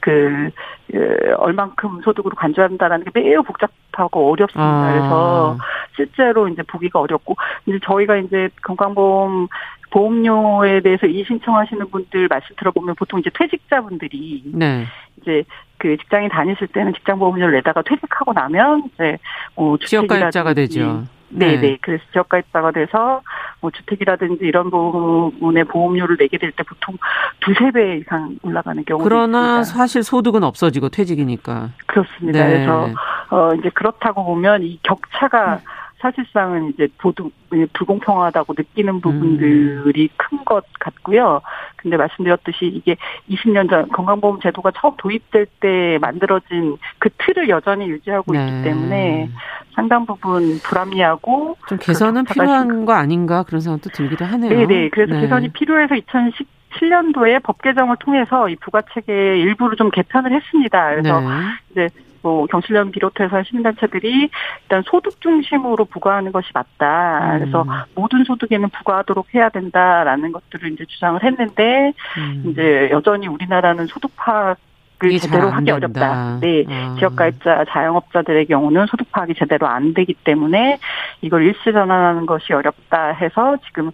F: 그, 그 얼만큼 소득으로 간주한다라는 게 매우 복잡하고 어렵습니다. 아. 그래서 실제로 이제 보기가 어렵고 이제 저희가 이제 건강보험 보험료에 대해서 이 신청하시는 분들 말씀 들어보면 보통 이제 퇴직자분들이 네. 이제 그 직장에 다니실 때는 직장 보험료를 내다가 퇴직하고 나면 이제 뭐
B: 지역가입자가 되죠.
F: 네네. 네. 그래서 지역가입자가 돼서 뭐 주택이라든지 이런 부분의 보험료를 내게 될 때 보통 두세 배 이상 올라가는 경우가
B: 그러나 있습니다. 사실 소득은 없어지고 퇴직이니까.
F: 그렇습니다. 네. 그래서 어 이제 그렇다고 보면 이 격차가 음. 사실상은 이제 보도 불공평하다고 느끼는 부분들이 음. 큰것 같고요. 근데 말씀드렸듯이 이게 20년 전 건강보험 제도가 처음 도입될 때 만들어진 그 틀을 여전히 유지하고 네. 있기 때문에 상당 부분 불합리하고
B: 좀 개선은 필요한 거 아닌가 그런 생각도 들기도 하네요.
F: 네네. 그래서 네. 개선이 필요해서 2010 7년도에 법 개정을 통해서 이 부가 체계 일부를 좀 개편을 했습니다. 그래서 네. 이제 뭐 경실련 비롯해서 시민단체들이 일단 소득 중심으로 부과하는 것이 맞다. 그래서 음. 모든 소득에는 부과하도록 해야 된다라는 것들을 이제 주장을 했는데 음. 이제 여전히 우리나라는 소득 파 악
B: 이게
F: 제대로 하기
B: 된다.
F: 어렵다. 네,
B: 아.
F: 지역가입자 자영업자들의 경우는 소득 파악이 제대로 안 되기 때문에 이걸 일시 전환하는 것이 어렵다 해서 지금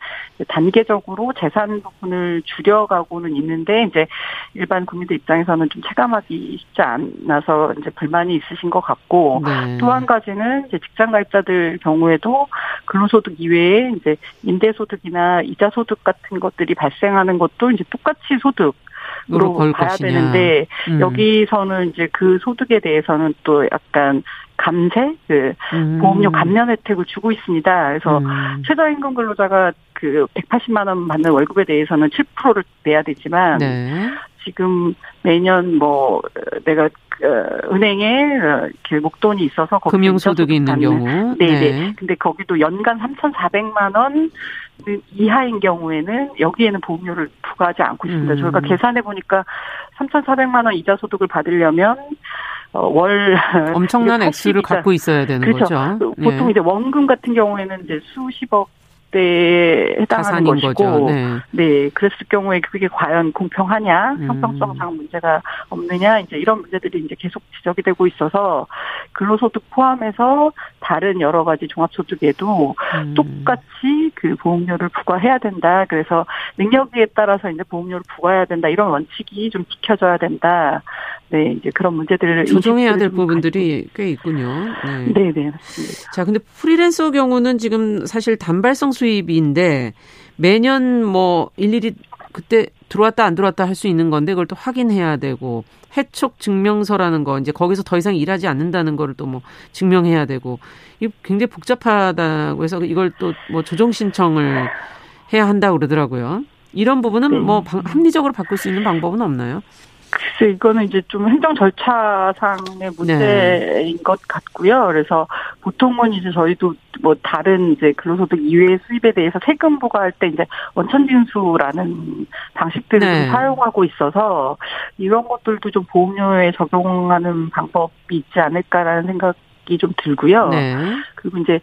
F: 단계적으로 재산 부분을 줄여가고는 있는데 이제 일반 국민들 입장에서는 좀 체감하기 쉽지 않아서 이제 불만이 있으신 것 같고
B: 네.
F: 또한 가지는 이제 직장 가입자들 경우에도 근로소득 이외에 이제 임대소득이나 이자소득 같은 것들이 발생하는 것도 이제 똑같이 소득
B: 으로
F: 으로
B: 볼
F: 봐야
B: 것이냐.
F: 되는데
B: 음.
F: 여기서는 이제 그 소득에 대해서는 또 약간 감세, 그
B: 음.
F: 보험료 감면 혜택을 주고 있습니다. 그래서
B: 음.
F: 최저임금 근로자가 그 180만 원 받는 월급에 대해서는 7%를 내야 되지만
B: 네.
F: 지금 매년 뭐 내가 그 은행에 이렇게 목돈이 있어서
B: 금융소득이 있는 경우.
F: 네네. 근데 거기도 연간 3,400만 원 이하인 경우에는 여기에는 보험료를 부과하지 않고 있습니다.
B: 음.
F: 저희가 계산해 보니까 3,400만 원 이자 소득을 받으려면 어, 월
B: 엄청난 액수를
F: 80이자
B: 갖고 있어야 되는
F: 그렇죠.
B: 거죠.
F: 보통
B: 예.
F: 이제 원금 같은 경우에는 이제 수십억 대에 해당하는
B: 자산인
F: 것이고.
B: 네.
F: 네, 그랬을 경우에 그게 과연 공평하냐,
B: 음.
F: 형평성상 문제가 없느냐, 이제 이런 문제들이 이제 계속 지적이 되고 있어서 근로소득 포함해서 다른 여러 가지 종합소득에도
B: 음.
F: 똑같이 그 보험료를 부과해야 된다. 그래서 능력에 따라서 이제 보험료를 부과해야 된다. 이런 원칙이 좀 지켜져야 된다. 네, 이제 그런 문제들을
B: 조정해야 될 부분들이 꽤 있군요. 네.
F: 가지고- 네, 네, 맞습니다.
B: 자, 근데 프리랜서 경우는 지금 사실 단발성 수입인데 매년 뭐 일일이 그때 들어왔다 안 들어왔다 할 수 있는 건데 그걸 또 확인해야 되고 해촉 증명서라는 거 이제 거기서 더 이상 일하지 않는다는 거를 또 뭐 증명해야 되고 이게 굉장히 복잡하다고 해서 이걸 또 뭐 조정 신청을 해야 한다 고 그러더라고요. 이런 부분은
F: 네.
B: 뭐 방- 합리적으로 바꿀 수 있는 방법은 없나요?
F: 글쎄, 이거는 이제 좀 행정 절차상의 문제인 것 같고요. 그래서 보통은 이제 저희도 뭐 다른 이제 근로소득 이외의 수입에 대해서 세금 부과할 때 이제 원천징수라는 방식들을
B: 네.
F: 좀 사용하고 있어서 이런 것들도 좀 보험료에 적용하는 방법이 있지 않을까라는 생각 이 좀 들고요.
B: 네.
F: 그리고 이제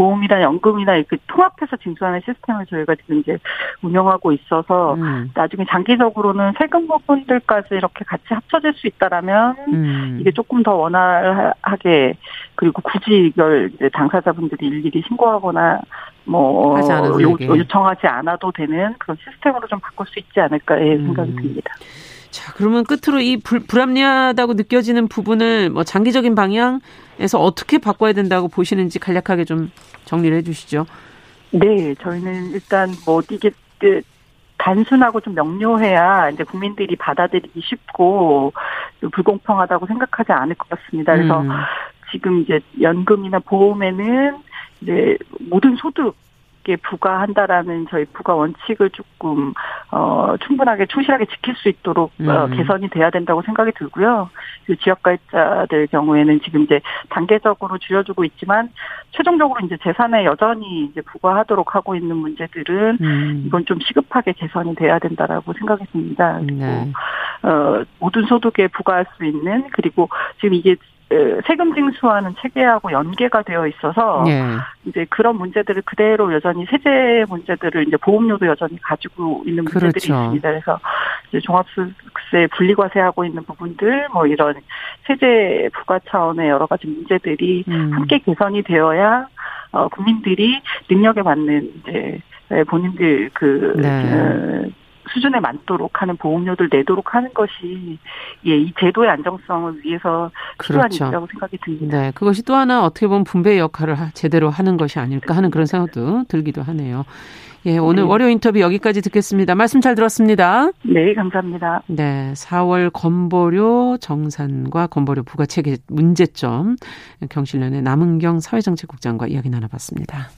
F: 보험이나 연금이나 이렇게 통합해서 징수하는 시스템을 저희가 지금 이제 운영하고 있어서
B: 음.
F: 나중에 장기적으로는 세금 부분들까지 이렇게 같이 합쳐질 수 있다라면
B: 음.
F: 이게 조금 더 원활하게 그리고 굳이 이걸 당사자분들이 일일이 신고하거나 뭐 요. 요청하지 않아도 되는 그런 시스템으로 좀 바꿀 수 있지 않을까의
B: 음.
F: 생각이 듭니다.
B: 자, 그러면 끝으로 이 불, 불합리하다고 느껴지는 부분을 뭐 장기적인 방향에서 어떻게 바꿔야 된다고 보시는지 간략하게 좀 정리를 해 주시죠.
F: 네, 저희는 일단 뭐 이게 그 단순하고 좀 명료해야 이제 국민들이 받아들이기 쉽고 불공평하다고 생각하지 않을 것 같습니다. 그래서
B: 음.
F: 지금 이제 연금이나 보험에는 이제 모든 소득 에 부과한다라는 저희 부과 원칙을 조금 어 충분하게 충실하게 지킬 수 있도록 어,
B: 음.
F: 개선이 돼야 된다고 생각이 들고요. 그 지역가입자들 경우에는 지금 이제 단계적으로 줄여주고 있지만 최종적으로 이제 재산에 여전히 이제 부과하도록 하고 있는 문제들은
B: 음.
F: 이건 좀 시급하게 개선이 돼야 된다라고 생각이 듭니다. 그리고
B: 네.
F: 어, 모든 소득에 부과할 수 있는 그리고 지금 이게 에, 세금 징수하는 체계하고 연계가 되어 있어서
B: 예.
F: 이제 그런 문제들을 그대로 여전히 세제 문제들을 이제 보험료도 여전히 가지고 있는 문제들이
B: 그렇죠.
F: 있습니다. 그래서 이제 종합소득세 분리과세하고 있는 부분들 뭐 이런 세제 부과 차원의 여러 가지 문제들이
B: 음.
F: 함께 개선이 되어야 어, 국민들이 능력에 맞는 이제 에, 본인들 그
B: 네.
F: 어, 수준에 맞도록 하는 보험료를 내도록 하는 것이 예, 이 제도의 안정성을 위해서 필요한
B: 그렇죠.
F: 일이라고 생각이 듭니다.
B: 네, 그것이 또 하나 어떻게 보면 분배 역할을 하- 제대로 하는 것이 아닐까 하는 그런 생각도 들기도 하네요. 예, 오늘
F: 네.
B: 월요 인터뷰 여기까지 듣겠습니다. 말씀 잘 들었습니다.
F: 네, 감사합니다.
B: 네, 4월 건보료 정산과 건보료 부과 체계 문제점 경실련의 남은경 사회정책국장과 이야기 나눠봤습니다.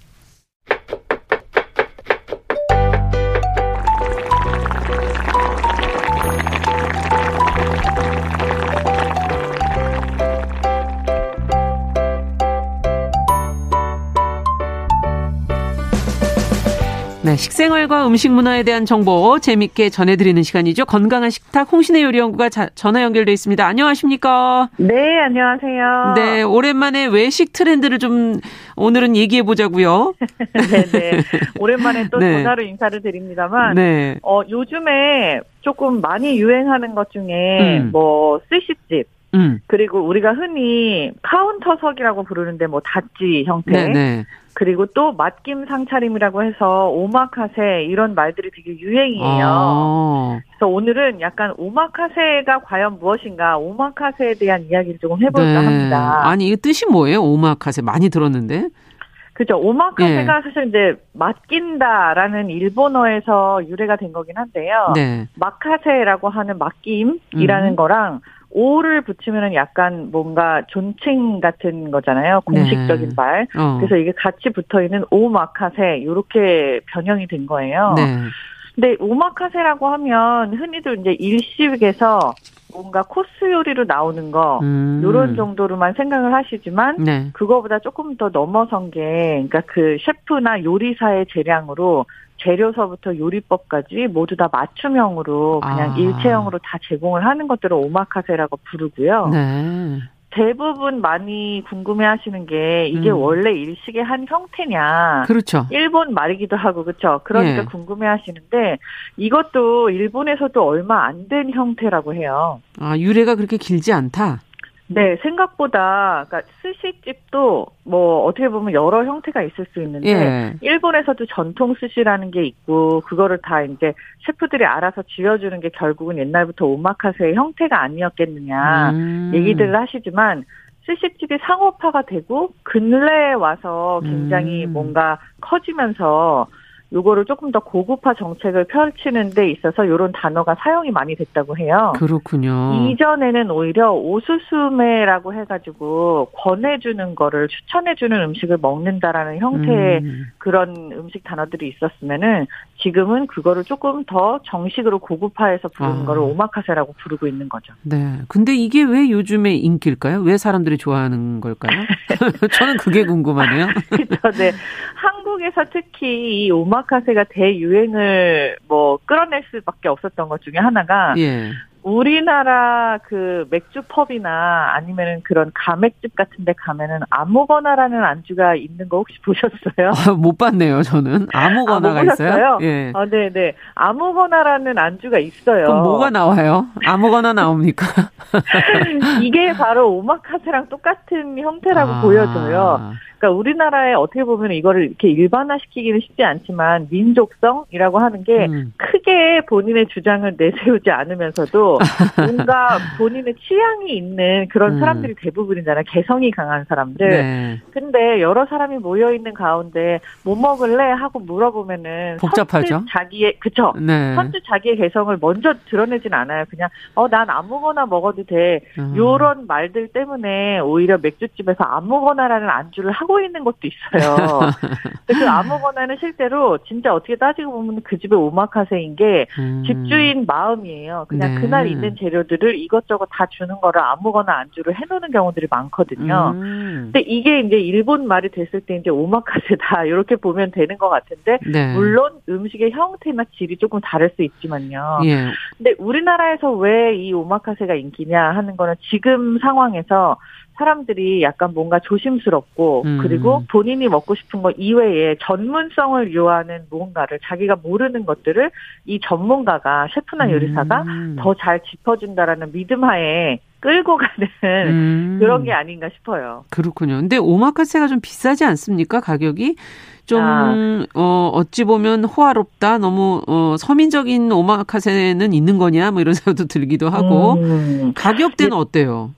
B: 네, 식생활과 음식 문화에 대한 정보 재밌게 전해드리는 시간이죠. 건강한 식탁 홍신애 요리연구가 자, 전화 연결돼 있습니다. 안녕하십니까?
G: 네, 안녕하세요.
B: 네, 오랜만에 외식 트렌드를 좀 오늘은 얘기해 보자고요.
G: 네, 네. 오랜만에 또
B: 네.
G: 전화로 인사를 드립니다만,
B: 네.
G: 어, 요즘에 조금 많이 유행하는 것 중에
B: 음.
G: 뭐 스시집
B: 음.
G: 그리고 우리가 흔히 카운터석이라고 부르는데 뭐 다찌 형태
B: 네, 네.
G: 그리고 또 맛김 상차림이라고 해서 오마카세 이런 말들이 되게 유행이에요.
B: 아.
G: 그래서 오늘은 약간 오마카세가 과연 무엇인가 오마카세에 대한 이야기를 조금 해볼까
B: 네.
G: 합니다.
B: 아니, 이게 뜻이 뭐예요? 오마카세 많이 들었는데.
G: 그죠. 오마카세가
B: 예.
G: 사실 이제 맡긴다라는 일본어에서 유래가 된 거긴 한데요.
B: 네.
G: 마카세라고 하는 맡김이라는
B: 음.
G: 거랑 오를 붙이면은 약간 뭔가 존칭 같은 거잖아요. 공식적인
B: 네.
G: 말.
B: 어.
G: 그래서 이게 같이 붙어 있는 오마카세 이렇게 변형이 된 거예요.
B: 네.
G: 근데 오마카세라고 하면 흔히들 이제 일식에서 뭔가 코스 요리로 나오는 거
B: 음.
G: 요런 정도로만 생각을 하시지만
B: 네.
G: 그거보다 조금 더 넘어선 게, 그러니까 그 셰프나 요리사의 재량으로 재료서부터 요리법까지 모두 다 맞춤형으로 그냥
B: 아.
G: 일체형으로 다 제공을 하는 것들을 오마카세라고 부르고요.
B: 네.
G: 대부분 많이 궁금해 하시는 게 이게
B: 음.
G: 원래 일식의 한 형태냐.
B: 그렇죠.
G: 일본 말이기도 하고 그렇죠. 그러니까
B: 예.
G: 궁금해 하시는데 이것도 일본에서도 얼마 안 된 형태라고 해요.
B: 아, 유래가 그렇게 길지 않다.
G: 네, 생각보다 그러니까 스시집도 뭐 어떻게 보면 여러 형태가 있을 수 있는데
B: 예.
G: 일본에서도 전통 스시라는 게 있고 그거를 다 이제 셰프들이 알아서 지어주는 게 결국은 옛날부터 오마카세의 형태가 아니었겠느냐
B: 음.
G: 얘기들을 하시지만 스시집이 상업화가 되고 근래에 와서 굉장히
B: 음.
G: 뭔가 커지면서 요거를 조금 더 고급화 정책을 펼치는 데 있어서 요런 단어가 사용이 많이 됐다고 해요.
B: 그렇군요.
G: 이전에는 오히려 오수수메라고 해가지고 권해주는 거를 추천해주는 음식을 먹는다라는 형태의
B: 음.
G: 그런 음식 단어들이 있었으면은 지금은 그거를 조금 더 정식으로 고급화해서 부르는
B: 아.
G: 거를 오마카세라고 부르고 있는 거죠.
B: 네. 근데 이게 왜 요즘에 인기일까요? 왜 사람들이 좋아하는 걸까요? 저는 그게 궁금하네요.
G: 그렇죠. 네. 한국에서 특히 이 오마 카세가 대유행을 뭐 끌어낼 수밖에 없었던 것 중에 하나가
B: 예.
G: 우리나라 그 맥주 펍이나 아니면은 그런 가맥집 같은 데 가면은 아무거나라는 안주가 있는 거 혹시 보셨어요?
B: 아, 못 봤네요, 저는. 아무거나가
G: 아, 못
B: 있어요? 예.
G: 아, 네, 네. 아무거나라는 안주가 있어요.
B: 그럼 뭐가 나와요? 아무거나 나옵니까?
G: 이게 바로 오마카세랑 똑같은 형태라고
B: 아.
G: 보여져요. 그러니까 우리나라에 어떻게 보면 이거를 이렇게 일반화시키기는 쉽지 않지만 민족성이라고 하는 게
B: 음.
G: 크게 본인의 주장을 내세우지 않으면서도 뭔가 본인의 취향이 있는 그런
B: 음.
G: 사람들이 대부분이잖아요. 개성이 강한 사람들.
B: 네.
G: 근데 여러 사람이 모여 있는 가운데 뭐 먹을래 하고 물어보면은
B: 복잡하죠.
G: 자기의 그쵸.
B: 네.
G: 선뜻 자기의 개성을 먼저 드러내진 않아요. 그냥 어 난 아무거나 먹어도 돼.
B: 음.
G: 요런 말들 때문에 오히려 맥주집에서 아무거나라는 안주를 하고 있는 것도 있어요. 그 아무거나는 실제로 진짜 어떻게 따지고 보면 그 집의 오마카세인 게
B: 음.
G: 집주인 마음이에요. 그냥
B: 네.
G: 그날 있는 재료들을 이것저것 다 주는 거를 아무거나 안주를 해놓는 경우들이 많거든요.
B: 음.
G: 근데 이게 이제 일본 말이 됐을 때 이제 오마카세다 이렇게 보면 되는 것 같은데
B: 네.
G: 물론 음식의 형태나 질이 조금 다를 수 있지만요.
B: 예.
G: 근데 우리나라에서 왜 이 오마카세가 인기냐 하는 거는 지금 상황에서 사람들이 약간 뭔가 조심스럽고
B: 음.
G: 그리고 본인이 먹고 싶은 것 이외에 전문성을 요하는 무언가를 자기가 모르는 것들을 이 전문가가 셰프나 요리사가
B: 음.
G: 더잘 짚어준다라는 믿음 하에 끌고 가는
B: 음.
G: 그런 게 아닌가 싶어요.
B: 그렇군요. 근데 오마카세가 좀 비싸지 않습니까? 가격이 좀
G: 아.
B: 어, 어찌 보면 호화롭다. 너무 어, 서민적인 오마카세는 있는 거냐? 뭐 이런 생각도 들기도 하고.
G: 음.
B: 가격대는 어때요?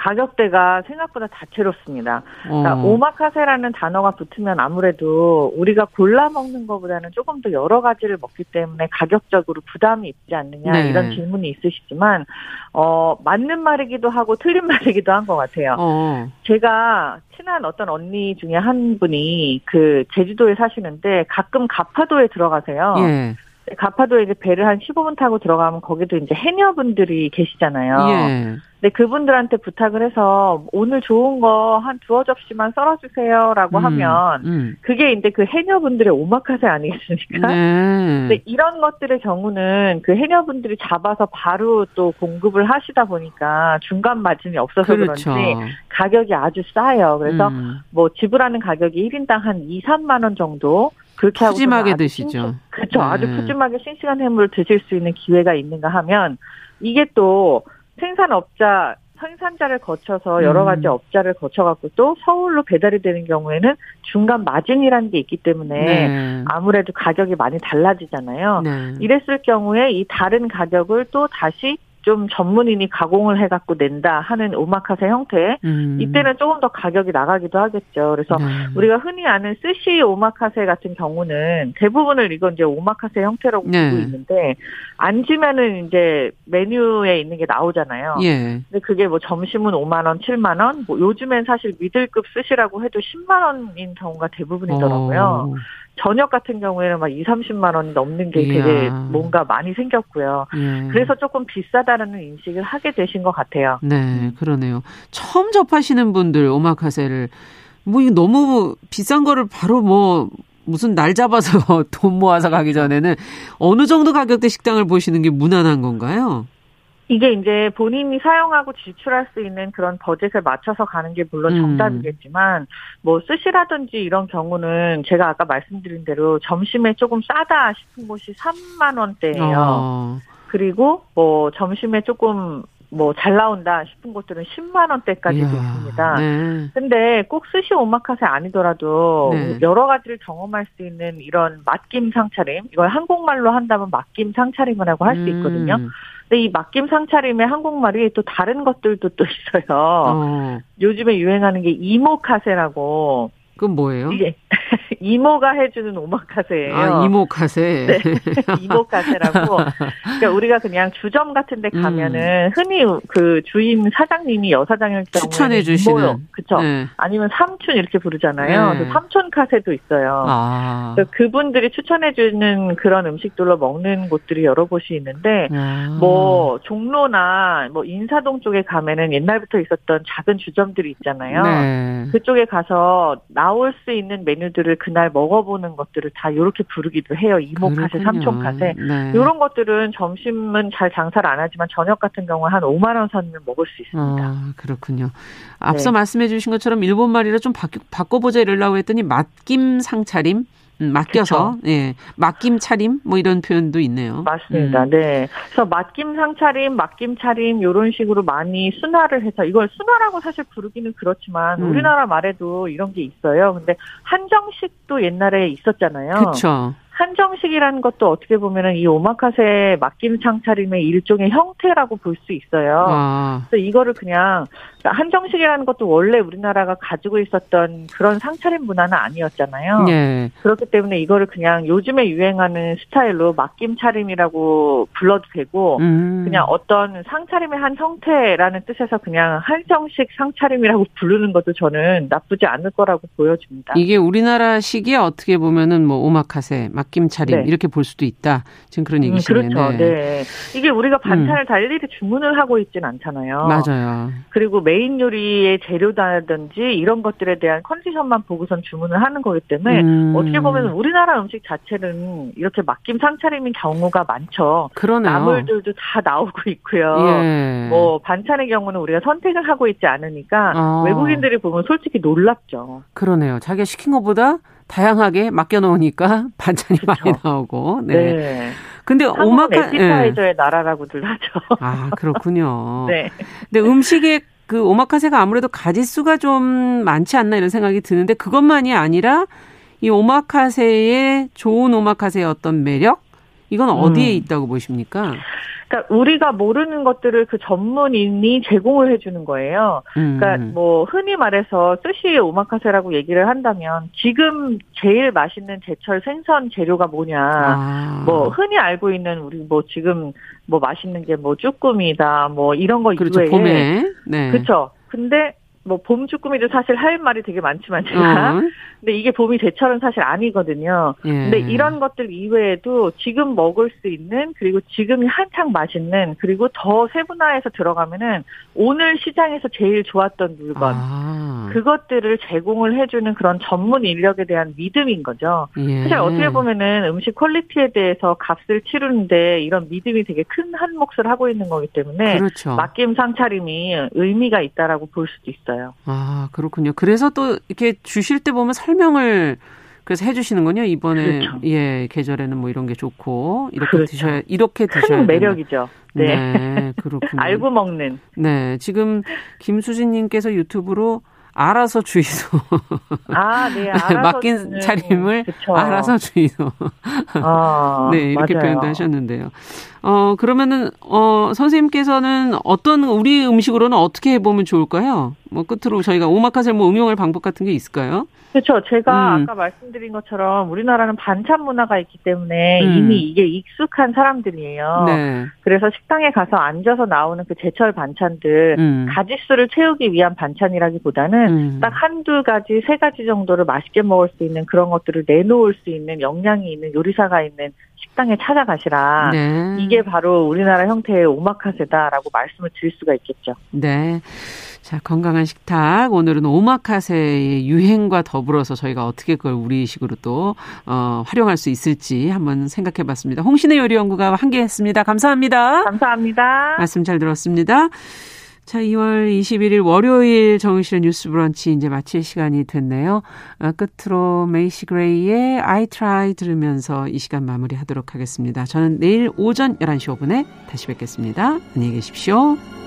G: 가격대가 생각보다 다채롭습니다. 그러니까
B: 어.
G: 오마카세라는 단어가 붙으면 아무래도 우리가 골라 먹는 것보다는 조금 더 여러 가지를 먹기 때문에 가격적으로 부담이 있지 않느냐
B: 네.
G: 이런 질문이 있으시지만 어 맞는 말이기도 하고 틀린 말이기도 한 것 같아요.
B: 어.
G: 제가 친한 어떤 언니 중에 한 분이 그 제주도에 사시는데 가끔 가파도에 들어가세요.
B: 예.
G: 가파도에 이제 배를 한 15분 타고 들어가면 거기도 이제 해녀분들이 계시잖아요.
B: 예.
G: 근데 그분들한테 부탁을 해서 오늘 좋은 거 한 두어 접시만 썰어주세요라고
B: 음,
G: 하면
B: 음.
G: 그게 이제 그 해녀분들의 오마카세 아니겠습니까?
B: 네.
G: 근데 이런 것들의 경우는 그 해녀분들이 잡아서 바로 또 공급을 하시다 보니까 중간 마진이 없어서
B: 그렇죠.
G: 그런지 가격이 아주 싸요. 그래서
B: 음.
G: 뭐 지불하는 가격이 1인당 한 2, 3만 원 정도 그렇게 하고
B: 푸짐하게 드시죠.
G: 그렇죠. 아주
B: 네.
G: 푸짐하게 싱싱한 해물을 드실 수 있는 기회가 있는가 하면 이게 또 생산업자 생산자를 거쳐서 여러
B: 음.
G: 가지 업자를 거쳐갖고 또 서울로 배달이 되는 경우에는 중간 마진이라는 게 있기 때문에
B: 네.
G: 아무래도 가격이 많이 달라지잖아요.
B: 네.
G: 이랬을 경우에 이 다른 가격을 또 다시 좀 전문인이 가공을 해갖고 낸다 하는 오마카세 형태.
B: 음.
G: 이때는 조금 더 가격이 나가기도 하겠죠. 그래서
B: 네.
G: 우리가 흔히 아는 스시 오마카세 같은 경우는 대부분을 이건 이제 오마카세 형태라고
B: 네.
G: 보고 있는데 앉으면은 이제 메뉴에 있는 게 나오잖아요.
B: 예.
G: 근데 그게 뭐 점심은 5만 원, 7만 원, 뭐 요즘엔 사실 미들급 스시라고 해도 10만 원인 경우가 대부분이더라고요.
B: 어.
G: 저녁 같은 경우에는 막 2, 30만 원 넘는 게
B: 이야.
G: 되게 뭔가 많이 생겼고요.
B: 예.
G: 그래서 조금 비싸다라는 인식을 하게 되신 것 같아요.
B: 네, 그러네요. 처음 접하시는 분들 오마카세를 뭐 이거 너무 비싼 거를 바로 뭐 무슨 날 잡아서 돈 모아서 가기 전에는 어느 정도 가격대 식당을 보시는 게 무난한 건가요?
G: 이게 이제 본인이 사용하고 지출할 수 있는 그런 버젯에 맞춰서 가는 게 물론
B: 음.
G: 정답이겠지만 뭐 스시라든지 이런 경우는 제가 아까 말씀드린 대로 점심에 조금 싸다 싶은 곳이 3만 원대예요.
B: 어.
G: 그리고 뭐 점심에 조금 뭐잘 나온다 싶은 곳들은 10만 원대까지도
B: 이야,
G: 있습니다.
B: 네.
G: 근데 꼭 스시 오마카세 아니더라도
B: 네.
G: 여러 가지를 경험할 수 있는 이런 맛김 상차림 이걸 한국말로 한다면 맛김 상차림이라고 할 수 있거든요.
B: 음.
G: 근데 이 맛김 상차림의 한국말이 또 다른 것들도 또 있어요.
B: 어.
G: 요즘에 유행하는 게 이모카세라고
B: 그건 뭐예요?
G: 이게 이모가 해주는 오마카세예요.
B: 아, 이모카세.
G: 네. 이모카세라고. 그러니까 우리가 그냥 주점 같은 데 가면은 흔히 그 주인 사장님이 여사장일 경우에
B: 추천해 주시는.
G: 그쵸.
B: 네.
G: 아니면 삼촌 이렇게 부르잖아요.
B: 네.
G: 그 삼촌 카세도 있어요.
B: 아.
G: 그분들이 추천해 주는 그런 음식들로 먹는 곳들이 여러 곳이 있는데,
B: 아.
G: 뭐, 종로나 뭐 인사동 쪽에 가면은 옛날부터 있었던 작은 주점들이 있잖아요.
B: 네.
G: 그쪽에 가서 나올 수 있는 메뉴들 을 그날 먹어보는 것들을 다 이렇게 부르기도 해요. 이모카세,
B: 그렇군요.
G: 삼촌카세.
B: 네.
G: 이런 것들은 점심은 잘 장사를 안 하지만 저녁 같은 경우는 한 5만 원 선이면 먹을 수 있습니다.
B: 아, 그렇군요. 앞서
G: 네.
B: 말씀해 주신 것처럼 일본 말이라 좀 바꿔보자 이러려고 했더니 맛김 상차림? 음, 맡겨서, 예. 맛김 차림? 뭐 이런 표현도 있네요.
G: 맞습니다.
B: 음.
G: 네. 그래서 맛김 상차림, 맛김 차림 이런 식으로 많이 순화를 해서 이걸 순화라고 사실 부르기는 그렇지만
B: 음.
G: 우리나라 말에도 이런 게 있어요. 근데 한정식도 옛날에 있었잖아요.
B: 그렇죠.
G: 한정식이라는 것도 어떻게 보면은 이 오마카세 맛김 상차림의 일종의 형태라고 볼 수 있어요.
B: 아,
G: 그래서 이거를 그냥 한정식이라는 것도 원래 우리나라가 가지고 있었던 그런 상차림 문화는 아니었잖아요.
B: 예.
G: 그렇기 때문에 이거를 그냥 요즘에 유행하는 스타일로 맛김 차림이라고 불러도 되고
B: 음.
G: 그냥 어떤 상차림의 한 형태라는 뜻에서 그냥 한정식 상차림이라고 부르는 것도 저는 나쁘지 않을 거라고 보여집니다.
B: 이게 우리나라식이 어떻게 보면은 뭐 오마카세, 맛김 차림
G: 네.
B: 이렇게 볼 수도 있다. 지금 그런
G: 음,
B: 얘기시네요.
G: 그렇죠. 네. 이게 우리가 반찬을 다 일일이 주문을 하고 있진 않잖아요.
B: 맞아요.
G: 그리고 메인 요리의 재료다든지 이런 것들에 대한 컨디션만 보고선 주문을 하는 거기 때문에
B: 음.
G: 어떻게 보면 우리나라 음식 자체는 이렇게 맡김 상차림인 경우가 많죠.
B: 그러네요.
G: 나물들도 다 나오고 있고요.
B: 예.
G: 뭐 반찬의 경우는 우리가 선택을 하고 있지 않으니까
B: 어.
G: 외국인들이 보면 솔직히 놀랍죠.
B: 그러네요. 자기가 시킨 것보다 다양하게 맡겨놓으니까 반찬이 많이 나오고. 네.
G: 네.
B: 근데 오마카 예.
G: 에피타이저의 나라라고들 하죠.
B: 아 그렇군요.
G: 네.
B: 근데 음식에 그 오마카세가 아무래도 가짓수가 좀 많지 않나 이런 생각이 드는데 그것만이 아니라 이 오마카세의 좋은 오마카세의 어떤 매력 이건 어디에
G: 음.
B: 있다고 보십니까?
G: 그러니까 우리가 모르는 것들을 그 전문인이 제공을 해주는 거예요.
B: 음.
G: 그러니까 뭐 흔히 말해서 스시 오마카세라고 얘기를 한다면 지금 제일 맛있는 제철 생선 재료가 뭐냐.
B: 아.
G: 뭐 흔히 알고 있는 우리 뭐 지금 뭐 맛있는 게 뭐 쭈꾸미다 뭐 이런 거
B: 그렇죠.
G: 이외에
B: 봄에. 네.
G: 그렇죠. 근데 뭐봄 주꾸미도 사실 할 말이 되게 많지만 제가
B: 어.
G: 근데 이게 봄이 제철은 사실 아니거든요.
B: 예.
G: 근데 이런 것들 이외에도 지금 먹을 수 있는 그리고 지금이 한창 맛있는 그리고 더 세분화해서 들어가면은 오늘 시장에서 제일 좋았던 물건
B: 아.
G: 그것들을 제공을 해주는 그런 전문 인력에 대한 믿음인 거죠.
B: 예.
G: 사실 어떻게 보면은 음식 퀄리티에 대해서 값을 치르는데 이런 믿음이 되게 큰 한 몫을 하고 있는 거기 때문에
B: 그렇죠.
G: 맡김 상차림이 의미가 있다라고 볼 수도 있어요.
B: 아, 그렇군요. 그래서 또 이렇게 주실 때 보면 설명을 그래서 해주시는군요. 이번에
G: 그렇죠.
B: 예 계절에는 뭐 이런 게 좋고 이렇게
G: 그렇죠.
B: 드셔야 이렇게 드셔야
G: 큰. 매력이죠. 네.
B: 네, 그렇군요.
G: 알고 먹는.
B: 네, 지금 김수진님께서 유튜브로 알아서 주의소
G: 아, 네. 알아서
B: 맡긴
G: 주는,
B: 차림을
G: 그쵸.
B: 알아서 주의소.
G: 아,
B: 네, 이렇게
G: 맞아요.
B: 표현도 하셨는데요. 어, 그러면은, 어, 선생님께서는 어떤, 우리 음식으로는 어떻게 해보면 좋을까요? 뭐, 끝으로 저희가 오마카세 뭐 응용할 방법 같은 게 있을까요?
G: 그렇죠. 제가
B: 음.
G: 아까 말씀드린 것처럼 우리나라는 반찬 문화가 있기 때문에
B: 음.
G: 이미 이게 익숙한 사람들이에요.
B: 네.
G: 그래서 식당에 가서 앉아서 나오는 그 제철 반찬들
B: 음.
G: 가지수를 채우기 위한 반찬이라기보다는
B: 음.
G: 딱 한두 가지, 세 가지 정도를 맛있게 먹을 수 있는 그런 것들을 내놓을 수 있는 역량이 있는 요리사가 있는 식당에 찾아가시라.
B: 네.
G: 이게 바로 우리나라 형태의 오마카세다라고 말씀을 드릴 수가 있겠죠.
B: 네. 자, 건강한 식탁. 오늘은 오마카세의 유행과 더불어서 저희가 어떻게 그걸 우리식으로 또, 어, 활용할 수 있을지 한번 생각해 봤습니다. 홍신의 요리연구가 함께 했습니다. 감사합니다.
G: 감사합니다.
B: 말씀 잘 들었습니다. 자, 2월 21일 월요일 정의실의 뉴스 브런치 이제 마칠 시간이 됐네요. 아, 끝으로 메이시 그레이의 I Try 들으면서 이 시간 마무리하도록 하겠습니다. 저는 내일 오전 11시 5분에 다시 뵙겠습니다. 안녕히 계십시오.